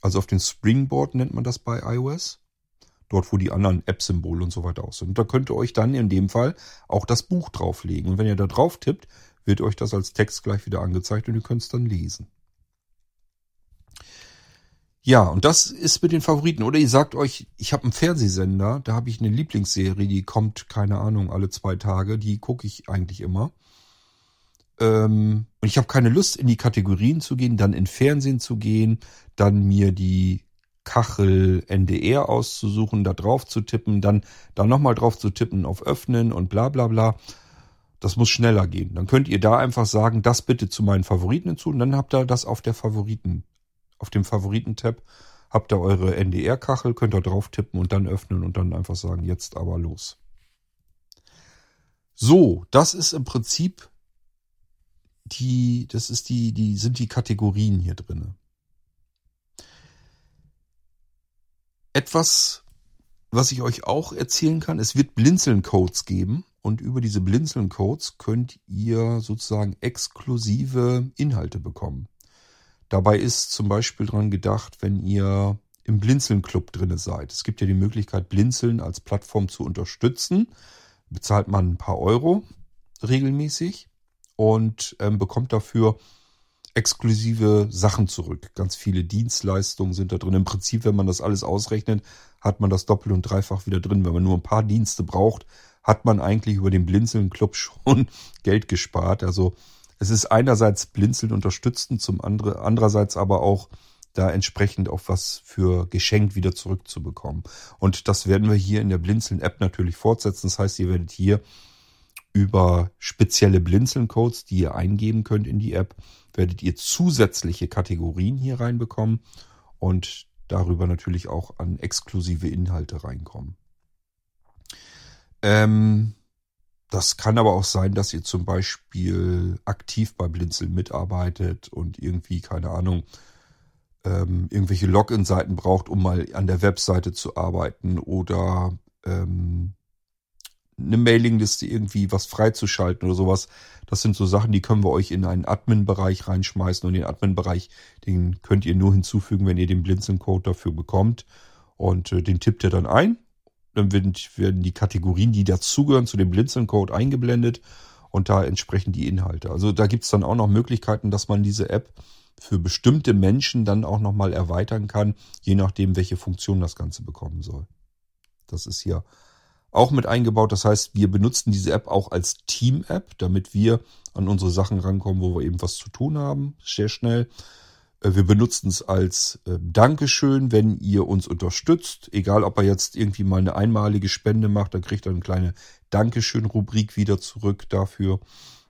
also auf den Springboard nennt man das bei iOS. Dort, wo die anderen App-Symbole und so weiter aus sind. Und da könnt ihr euch dann in dem Fall auch das Buch drauflegen. Und wenn ihr da drauf tippt, wird euch das als Text gleich wieder angezeigt und ihr könnt es dann lesen. Ja, und das ist mit den Favoriten. Oder ihr sagt euch, ich habe einen Fernsehsender, da habe ich eine Lieblingsserie, die kommt, keine Ahnung, alle zwei Tage, die gucke ich eigentlich immer. Ähm, und ich habe keine Lust, in die Kategorien zu gehen, dann in Fernsehen zu gehen, dann mir die Kachel NDR auszusuchen, da drauf zu tippen, dann da nochmal drauf zu tippen auf Öffnen und bla bla bla. Das muss schneller gehen. Dann könnt ihr da einfach sagen, das bitte zu meinen Favoriten hinzu und dann habt ihr das auf der Favoriten auf dem Favoriten-Tab habt ihr eure NDR-Kachel, könnt ihr drauf tippen und dann öffnen und dann einfach sagen, jetzt aber los. So, das ist im Prinzip die, das ist die, die, sind die Kategorien hier drinne. Etwas, was ich euch auch erzählen kann, es wird Blinzeln-Codes geben und über diese Blinzeln-Codes könnt ihr sozusagen exklusive Inhalte bekommen. Dabei ist zum Beispiel dran gedacht, wenn ihr im Blinzeln-Club drinne seid. Es gibt ja die Möglichkeit, Blinzeln als Plattform zu unterstützen. Bezahlt man ein paar Euro regelmäßig und ähm, bekommt dafür exklusive Sachen zurück. Ganz viele Dienstleistungen sind da drin. Im Prinzip, wenn man das alles ausrechnet, hat man das doppelt und dreifach wieder drin. Wenn man nur ein paar Dienste braucht, hat man eigentlich über den Blinzeln-Club (laughs) schon Geld gespart. Also es ist einerseits blinzeln unterstützend, zum andere, andererseits aber auch da entsprechend auch was für geschenkt wieder zurückzubekommen. Und das werden wir hier in der Blinzeln-App natürlich fortsetzen. Das heißt, ihr werdet hier über spezielle Blinzeln-Codes, die ihr eingeben könnt in die App, werdet ihr zusätzliche Kategorien hier reinbekommen und darüber natürlich auch an exklusive Inhalte reinkommen. Ähm, das kann aber auch sein, dass ihr zum Beispiel aktiv bei Blinzeln mitarbeitet und irgendwie, keine Ahnung, ähm, irgendwelche Login-Seiten braucht, um mal an der Webseite zu arbeiten oder ähm, eine Mailingliste irgendwie was freizuschalten oder sowas. Das sind so Sachen, die können wir euch in einen Admin-Bereich reinschmeißen und den Admin-Bereich, den könnt ihr nur hinzufügen, wenn ihr den Blinzeln-Code dafür bekommt und äh, den tippt ihr dann ein dann werden, werden die Kategorien, die dazugehören, zu dem Blinzeln-Code eingeblendet und da entsprechend die Inhalte. Also da gibt es dann auch noch Möglichkeiten, dass man diese App für bestimmte Menschen dann auch nochmal erweitern kann, je nachdem, welche Funktion das Ganze bekommen soll. Das ist hier auch mit eingebaut. Das heißt, wir benutzen diese App auch als Team-App, damit wir an unsere Sachen rankommen, wo wir eben was zu tun haben, sehr schnell. Äh, wir benutzen es als äh, Dankeschön, wenn ihr uns unterstützt. Egal, ob er jetzt irgendwie mal eine einmalige Spende macht, dann kriegt er eine kleine Dankeschön-Rubrik wieder zurück dafür.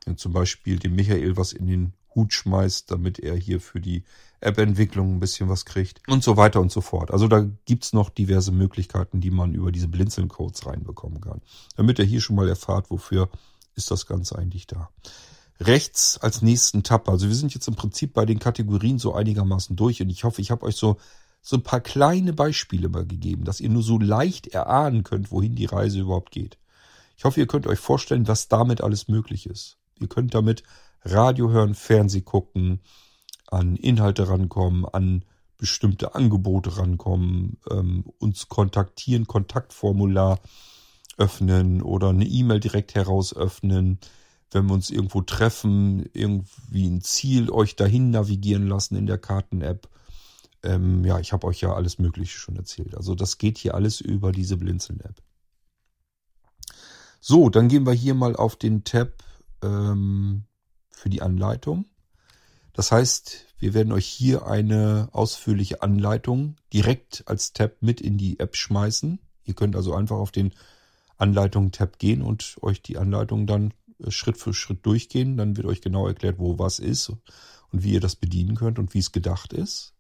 Wenn zum Beispiel dem Michael was in den Hut schmeißt, damit er hier für die App-Entwicklung ein bisschen was kriegt und so weiter und so fort. Also da gibt's noch diverse Möglichkeiten, die man über diese Blinzeln-Codes reinbekommen kann. Damit ihr hier schon mal erfahrt, wofür ist das Ganze eigentlich da rechts als nächsten Tab. Also wir sind jetzt im Prinzip bei den Kategorien so einigermaßen durch und ich hoffe, ich habe euch so so ein paar kleine Beispiele mal gegeben, dass ihr nur so leicht erahnen könnt, wohin die Reise überhaupt geht. Ich hoffe, ihr könnt euch vorstellen, was damit alles möglich ist. Ihr könnt damit Radio hören, Fernseh gucken, an Inhalte rankommen, an bestimmte Angebote rankommen, ähm, uns kontaktieren, Kontaktformular öffnen oder eine E-Mail direkt heraus öffnen wenn wir uns irgendwo treffen, irgendwie ein Ziel euch dahin navigieren lassen in der Karten-App. Ähm, ja, ich habe euch ja alles Mögliche schon erzählt. Also das geht hier alles über diese Blinzeln-App. So, dann gehen wir hier mal auf den Tab ähm, für die Anleitung. Das heißt, wir werden euch hier eine ausführliche Anleitung direkt als Tab mit in die App schmeißen. Ihr könnt also einfach auf den Anleitungen-Tab gehen und euch die Anleitung dann Schritt für Schritt durchgehen. Dann wird euch genau erklärt, wo was ist und wie ihr das bedienen könnt und wie es gedacht ist.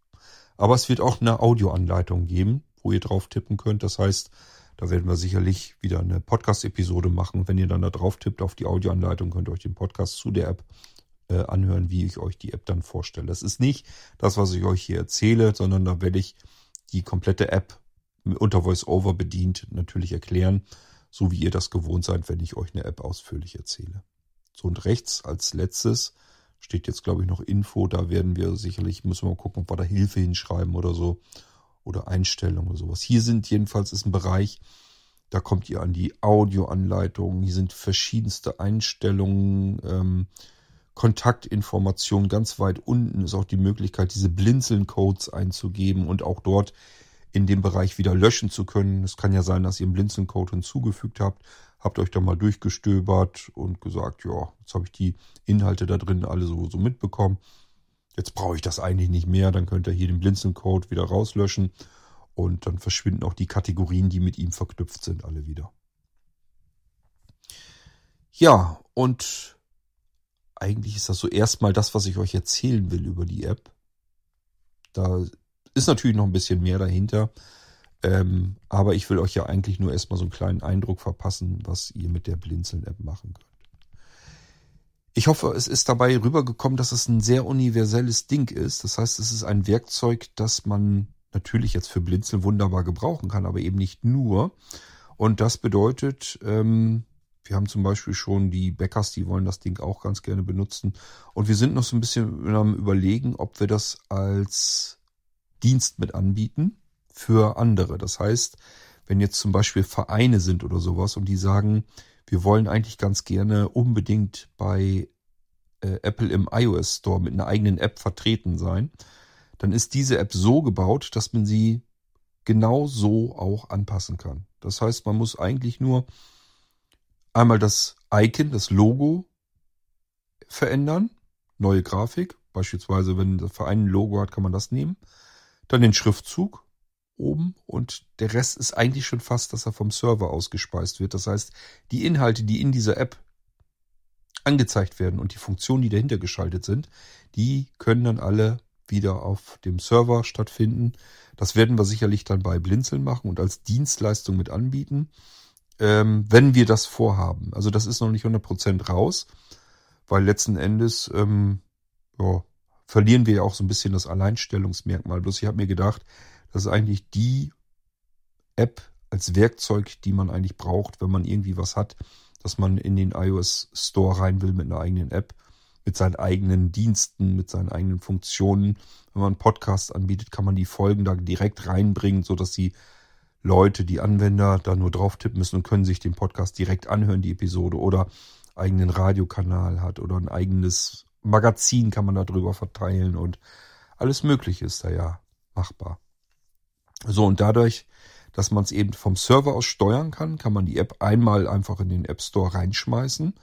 Aber es wird auch eine Audioanleitung geben, wo ihr drauf tippen könnt. Das heißt, da werden wir sicherlich wieder eine Podcast-Episode machen. Wenn ihr dann da drauf tippt auf die Audioanleitung, könnt ihr euch den Podcast zu der App äh, anhören, wie ich euch die App dann vorstelle. Das ist nicht das, was ich euch hier erzähle, sondern da werde ich die komplette App unter VoiceOver bedient natürlich erklären so wie ihr das gewohnt seid, wenn ich euch eine App ausführlich erzähle. So und rechts als letztes steht jetzt, glaube ich, noch Info. Da werden wir sicherlich, müssen wir mal gucken, ob wir da Hilfe hinschreiben oder so. Oder Einstellungen oder sowas. Hier sind jedenfalls ist ein Bereich, da kommt ihr an die Audioanleitungen. Hier sind verschiedenste Einstellungen, ähm, Kontaktinformationen. Ganz weit unten ist auch die Möglichkeit, diese Blinzeln-Codes einzugeben und auch dort in dem Bereich wieder löschen zu können. Es kann ja sein, dass ihr einen Blinzeln-Code hinzugefügt habt, habt euch da mal durchgestöbert und gesagt, ja, jetzt habe ich die Inhalte da drin alle so, so mitbekommen. Jetzt brauche ich das eigentlich nicht mehr. Dann könnt ihr hier den Blinzeln-Code wieder rauslöschen und dann verschwinden auch die Kategorien, die mit ihm verknüpft sind, alle wieder. Ja, und eigentlich ist das so erstmal das, was ich euch erzählen will über die App. Da ist natürlich noch ein bisschen mehr dahinter. Ähm, aber ich will euch ja eigentlich nur erstmal so einen kleinen Eindruck verpassen, was ihr mit der Blinzeln-App machen könnt. Ich hoffe, es ist dabei rübergekommen, dass es ein sehr universelles Ding ist. Das heißt, es ist ein Werkzeug, das man natürlich jetzt für Blinzeln wunderbar gebrauchen kann, aber eben nicht nur. Und das bedeutet, ähm, wir haben zum Beispiel schon die Bäckers, die wollen das Ding auch ganz gerne benutzen. Und wir sind noch so ein bisschen am Überlegen, ob wir das als Dienst mit anbieten für andere. Das heißt, wenn jetzt zum Beispiel Vereine sind oder sowas und die sagen, wir wollen eigentlich ganz gerne unbedingt bei äh, Apple im iOS Store mit einer eigenen App vertreten sein, dann ist diese App so gebaut, dass man sie genau so auch anpassen kann. Das heißt, man muss eigentlich nur einmal das Icon, das Logo verändern, neue Grafik. Beispielsweise, wenn der Verein ein Logo hat, kann man das nehmen. Dann den Schriftzug oben und der Rest ist eigentlich schon fast, dass er vom Server ausgespeist wird. Das heißt, die Inhalte, die in dieser App angezeigt werden und die Funktionen, die dahinter geschaltet sind, die können dann alle wieder auf dem Server stattfinden. Das werden wir sicherlich dann bei Blinzeln machen und als Dienstleistung mit anbieten, ähm, wenn wir das vorhaben. Also das ist noch nicht 100% raus, weil letzten Endes ähm, ja, verlieren wir ja auch so ein bisschen das Alleinstellungsmerkmal. Bloß ich habe mir gedacht, das ist eigentlich die App als Werkzeug, die man eigentlich braucht, wenn man irgendwie was hat, dass man in den iOS Store rein will mit einer eigenen App, mit seinen eigenen Diensten, mit seinen eigenen Funktionen. Wenn man einen Podcast anbietet, kann man die Folgen da direkt reinbringen, so dass die Leute, die Anwender da nur drauf tippen müssen und können sich den Podcast direkt anhören, die Episode oder eigenen Radiokanal hat oder ein eigenes Magazin kann man da drüber verteilen und alles Mögliche ist da ja machbar. So, und dadurch, dass man es eben vom Server aus steuern kann, kann man die App einmal einfach in den App Store reinschmeißen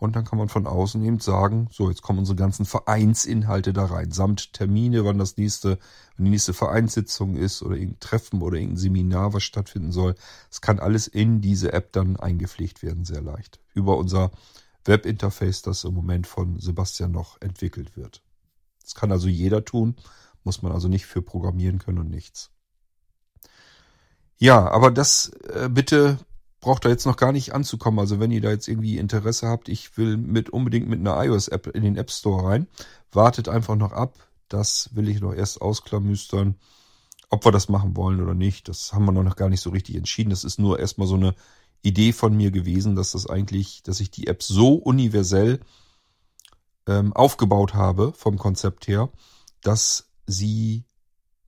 Und dann kann man von außen eben sagen, so, jetzt kommen unsere ganzen Vereinsinhalte da rein, samt Termine, wann das nächste, wann die nächste Vereinssitzung ist oder irgendein Treffen oder irgendein Seminar, was stattfinden soll. Es kann alles in diese App dann eingepflegt werden, sehr leicht. Über unser Webinterface, das im Moment von Sebastian noch entwickelt wird. Das kann also jeder tun, muss man also nicht für programmieren können und nichts. Ja, aber das äh, bitte braucht da jetzt noch gar nicht anzukommen. Also wenn ihr da jetzt irgendwie Interesse habt, ich will mit unbedingt mit einer iOS-App in den App Store rein, wartet einfach noch ab. Das will ich noch erst ausklamüstern, ob wir das machen wollen oder nicht. Das haben wir noch gar nicht so richtig entschieden. Das ist nur erstmal so eine Idee von mir gewesen, dass das eigentlich, dass ich die App so universell ähm, aufgebaut habe vom Konzept her, dass sie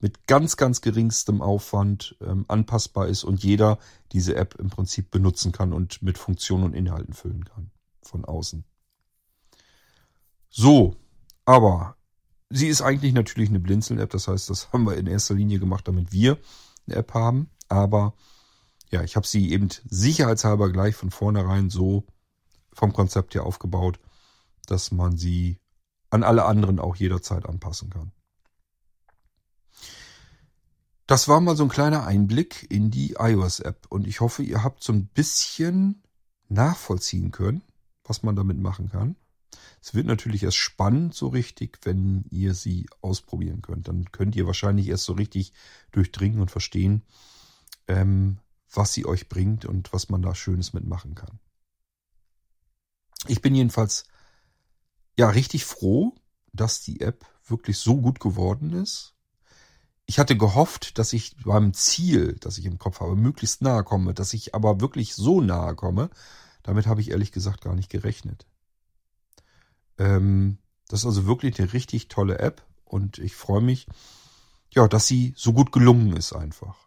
mit ganz, ganz geringstem Aufwand ähm, anpassbar ist und jeder diese App im Prinzip benutzen kann und mit Funktionen und Inhalten füllen kann von außen. So, aber sie ist eigentlich natürlich eine Blinzeln-App, das heißt, das haben wir in erster Linie gemacht, damit wir eine App haben, aber ja, ich habe sie eben sicherheitshalber gleich von vornherein so vom Konzept her aufgebaut, dass man sie an alle anderen auch jederzeit anpassen kann. Das war mal so ein kleiner Einblick in die iOS-App und ich hoffe, ihr habt so ein bisschen nachvollziehen können, was man damit machen kann. Es wird natürlich erst spannend so richtig, wenn ihr sie ausprobieren könnt. Dann könnt ihr wahrscheinlich erst so richtig durchdringen und verstehen, ähm, was sie euch bringt und was man da Schönes mitmachen kann. Ich bin jedenfalls ja richtig froh, dass die App wirklich so gut geworden ist ich hatte gehofft, dass ich beim Ziel, das ich im Kopf habe, möglichst nahe komme, dass ich aber wirklich so nahe komme. Damit habe ich ehrlich gesagt gar nicht gerechnet. Ähm, das ist also wirklich eine richtig tolle App und ich freue mich, ja, dass sie so gut gelungen ist einfach.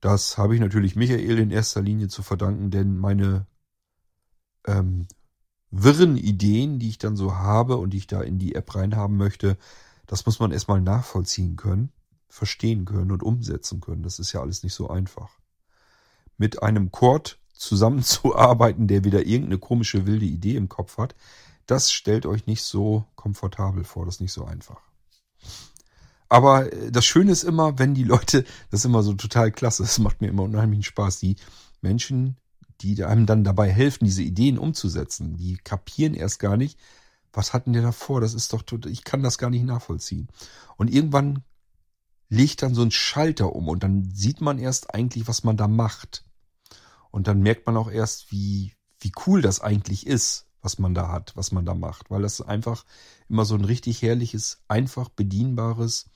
Das habe ich natürlich Michael in erster Linie zu verdanken, denn meine ähm, wirren Ideen, die ich dann so habe und die ich da in die App reinhaben möchte, das muss man erstmal nachvollziehen können, verstehen können und umsetzen können. Das ist ja alles nicht so einfach. Mit einem Chord zusammenzuarbeiten, der wieder irgendeine komische wilde Idee im Kopf hat, das stellt euch nicht so komfortabel vor, das ist nicht so einfach. Aber äh, das Schöne ist immer, wenn die Leute, das ist immer so total klasse, das macht mir immer unheimlichen Spaß, die Menschen, die einem dann dabei helfen, diese Ideen umzusetzen, die kapieren erst gar nicht, was hatten der davor? Das ist doch, ich kann das gar nicht nachvollziehen. Und irgendwann legt dann so ein Schalter um und dann sieht man erst eigentlich, was man da macht. Und dann merkt man auch erst, wie, wie cool das eigentlich ist, was man da hat, was man da macht, weil das einfach immer so ein richtig herrliches, einfach bedienbares,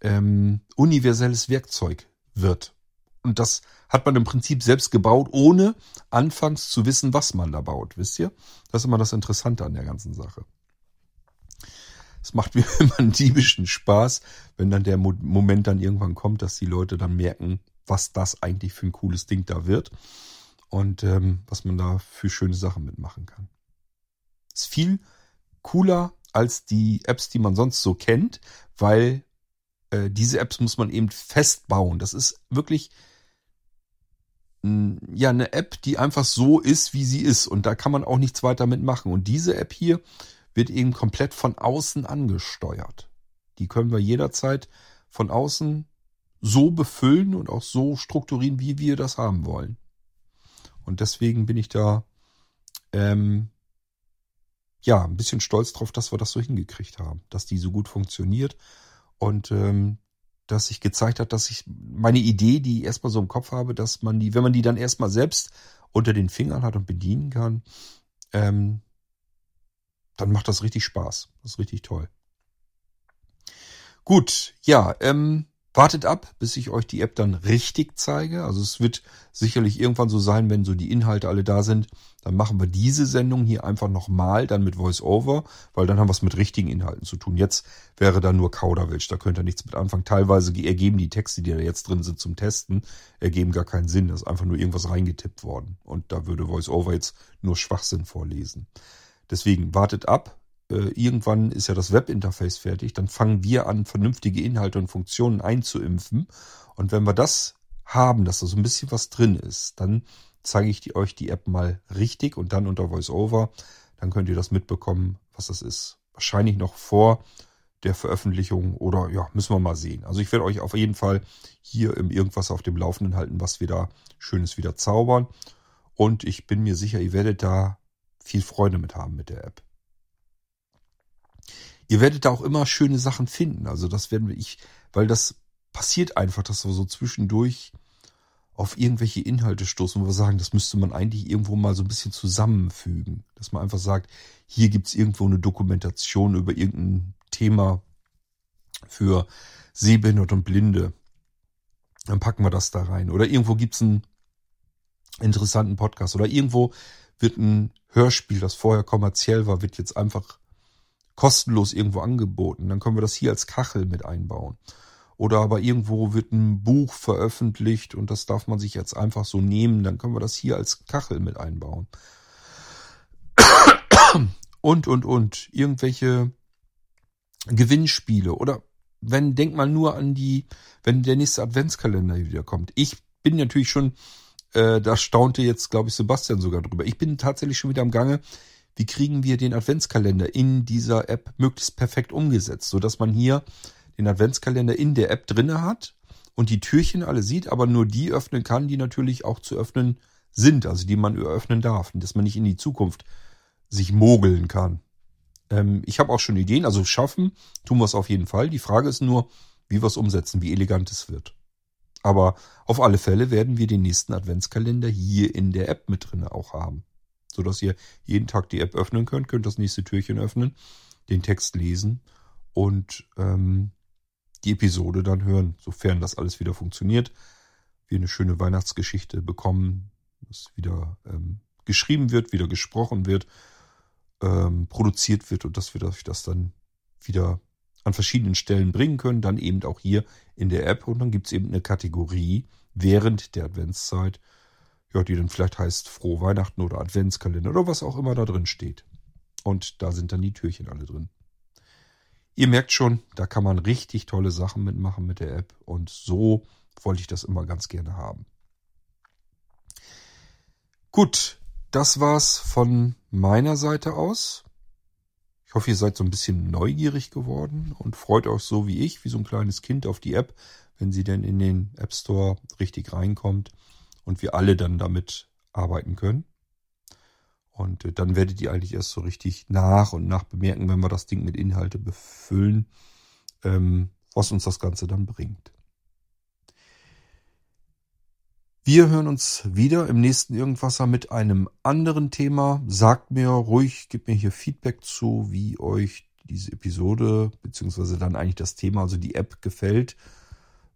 ähm, universelles Werkzeug wird. Und das hat man im Prinzip selbst gebaut, ohne anfangs zu wissen, was man da baut. Wisst ihr? Das ist immer das Interessante an der ganzen Sache. Es macht mir (laughs) immer einen diebischen Spaß, wenn dann der Moment dann irgendwann kommt, dass die Leute dann merken, was das eigentlich für ein cooles Ding da wird und ähm, was man da für schöne Sachen mitmachen kann. Ist viel cooler als die Apps, die man sonst so kennt, weil äh, diese Apps muss man eben festbauen. Das ist wirklich ja eine App, die einfach so ist, wie sie ist. Und da kann man auch nichts weiter mitmachen. Und diese App hier wird eben komplett von außen angesteuert. Die können wir jederzeit von außen so befüllen und auch so strukturieren, wie wir das haben wollen. Und deswegen bin ich da ähm, ja ein bisschen stolz drauf, dass wir das so hingekriegt haben, dass die so gut funktioniert und ähm, dass sich gezeigt hat, dass ich meine Idee, die ich erstmal so im Kopf habe, dass man die, wenn man die dann erstmal selbst unter den Fingern hat und bedienen kann, ähm, dann macht das richtig Spaß. Das ist richtig toll. Gut, ja, ähm, Wartet ab, bis ich euch die App dann richtig zeige. Also es wird sicherlich irgendwann so sein, wenn so die Inhalte alle da sind, dann machen wir diese Sendung hier einfach nochmal, dann mit VoiceOver, weil dann haben wir es mit richtigen Inhalten zu tun. Jetzt wäre da nur Kauderwelsch, da könnt ihr nichts mit anfangen. Teilweise ergeben die Texte, die da jetzt drin sind zum Testen, ergeben gar keinen Sinn. Da ist einfach nur irgendwas reingetippt worden. Und da würde VoiceOver jetzt nur Schwachsinn vorlesen. Deswegen wartet ab, irgendwann ist ja das Webinterface fertig, dann fangen wir an, vernünftige Inhalte und Funktionen einzuimpfen. Und wenn wir das haben, dass da so ein bisschen was drin ist, dann zeige ich die, euch die App mal richtig und dann unter VoiceOver. Dann könnt ihr das mitbekommen, was das ist. Wahrscheinlich noch vor der Veröffentlichung oder ja, müssen wir mal sehen. Also ich werde euch auf jeden Fall hier im Irgendwas auf dem Laufenden halten, was wir da Schönes wieder zaubern. Und ich bin mir sicher, ihr werdet da viel Freude mit haben mit der App. Ihr werdet da auch immer schöne Sachen finden. Also das werden wir ich, weil das passiert einfach, dass wir so zwischendurch auf irgendwelche Inhalte stoßen, wo wir sagen, das müsste man eigentlich irgendwo mal so ein bisschen zusammenfügen. Dass man einfach sagt, hier gibt's irgendwo eine Dokumentation über irgendein Thema für Sehbehinderte und Blinde. Dann packen wir das da rein. Oder irgendwo gibt's einen interessanten Podcast. Oder irgendwo wird ein Hörspiel, das vorher kommerziell war, wird jetzt einfach kostenlos irgendwo angeboten. Dann können wir das hier als Kachel mit einbauen. Oder aber irgendwo wird ein Buch veröffentlicht und das darf man sich jetzt einfach so nehmen. Dann können wir das hier als Kachel mit einbauen. Und, und, und. Irgendwelche Gewinnspiele. Oder wenn, denk mal nur an die, wenn der nächste Adventskalender wieder kommt. Ich bin natürlich schon, äh, da staunte jetzt, glaube ich, Sebastian sogar drüber. Ich bin tatsächlich schon wieder am Gange. Wie kriegen wir den Adventskalender in dieser App möglichst perfekt umgesetzt, sodass man hier den Adventskalender in der App drinne hat und die Türchen alle sieht, aber nur die öffnen kann, die natürlich auch zu öffnen sind, also die man öffnen darf, und dass man nicht in die Zukunft sich mogeln kann. Ähm, ich habe auch schon Ideen, also schaffen tun wir es auf jeden Fall. Die Frage ist nur, wie wir es umsetzen, wie elegant es wird. Aber auf alle Fälle werden wir den nächsten Adventskalender hier in der App mit drinne auch haben. Sodass ihr jeden Tag die App öffnen könnt, könnt das nächste Türchen öffnen, den Text lesen und ähm, die Episode dann hören, sofern das alles wieder funktioniert. Wir eine schöne Weihnachtsgeschichte bekommen, dass wieder ähm, geschrieben wird, wieder gesprochen wird, ähm, produziert wird und dass wir das dann wieder an verschiedenen Stellen bringen können, dann eben auch hier in der App und dann gibt es eben eine Kategorie während der Adventszeit, ja, die dann vielleicht heißt Frohe Weihnachten oder Adventskalender oder was auch immer da drin steht. Und da sind dann die Türchen alle drin. Ihr merkt schon, da kann man richtig tolle Sachen mitmachen mit der App und so wollte ich das immer ganz gerne haben. Gut, das war's von meiner Seite aus. Ich hoffe, ihr seid so ein bisschen neugierig geworden und freut euch so wie ich, wie so ein kleines Kind auf die App, wenn sie denn in den App Store richtig reinkommt und wir alle dann damit arbeiten können. Und äh, dann werdet ihr eigentlich erst so richtig nach und nach bemerken, wenn wir das Ding mit Inhalte befüllen, ähm, was uns das Ganze dann bringt. Wir hören uns wieder im nächsten Irgendwasser mit einem anderen Thema. Sagt mir ruhig, gebt mir hier Feedback zu, wie euch diese Episode, beziehungsweise dann eigentlich das Thema, also die App gefällt.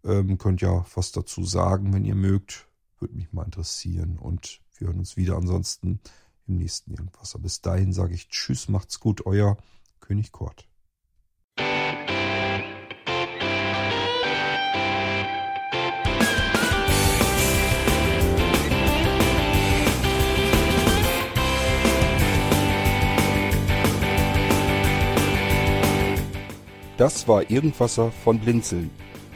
Ähm, könnt ja was dazu sagen, wenn ihr mögt. Würde mich mal interessieren. Und wir hören uns wieder ansonsten im nächsten Irgendwas. Bis dahin sage ich Tschüss, macht's gut, euer König Kort. Das war Irgendwasser von Blinzeln.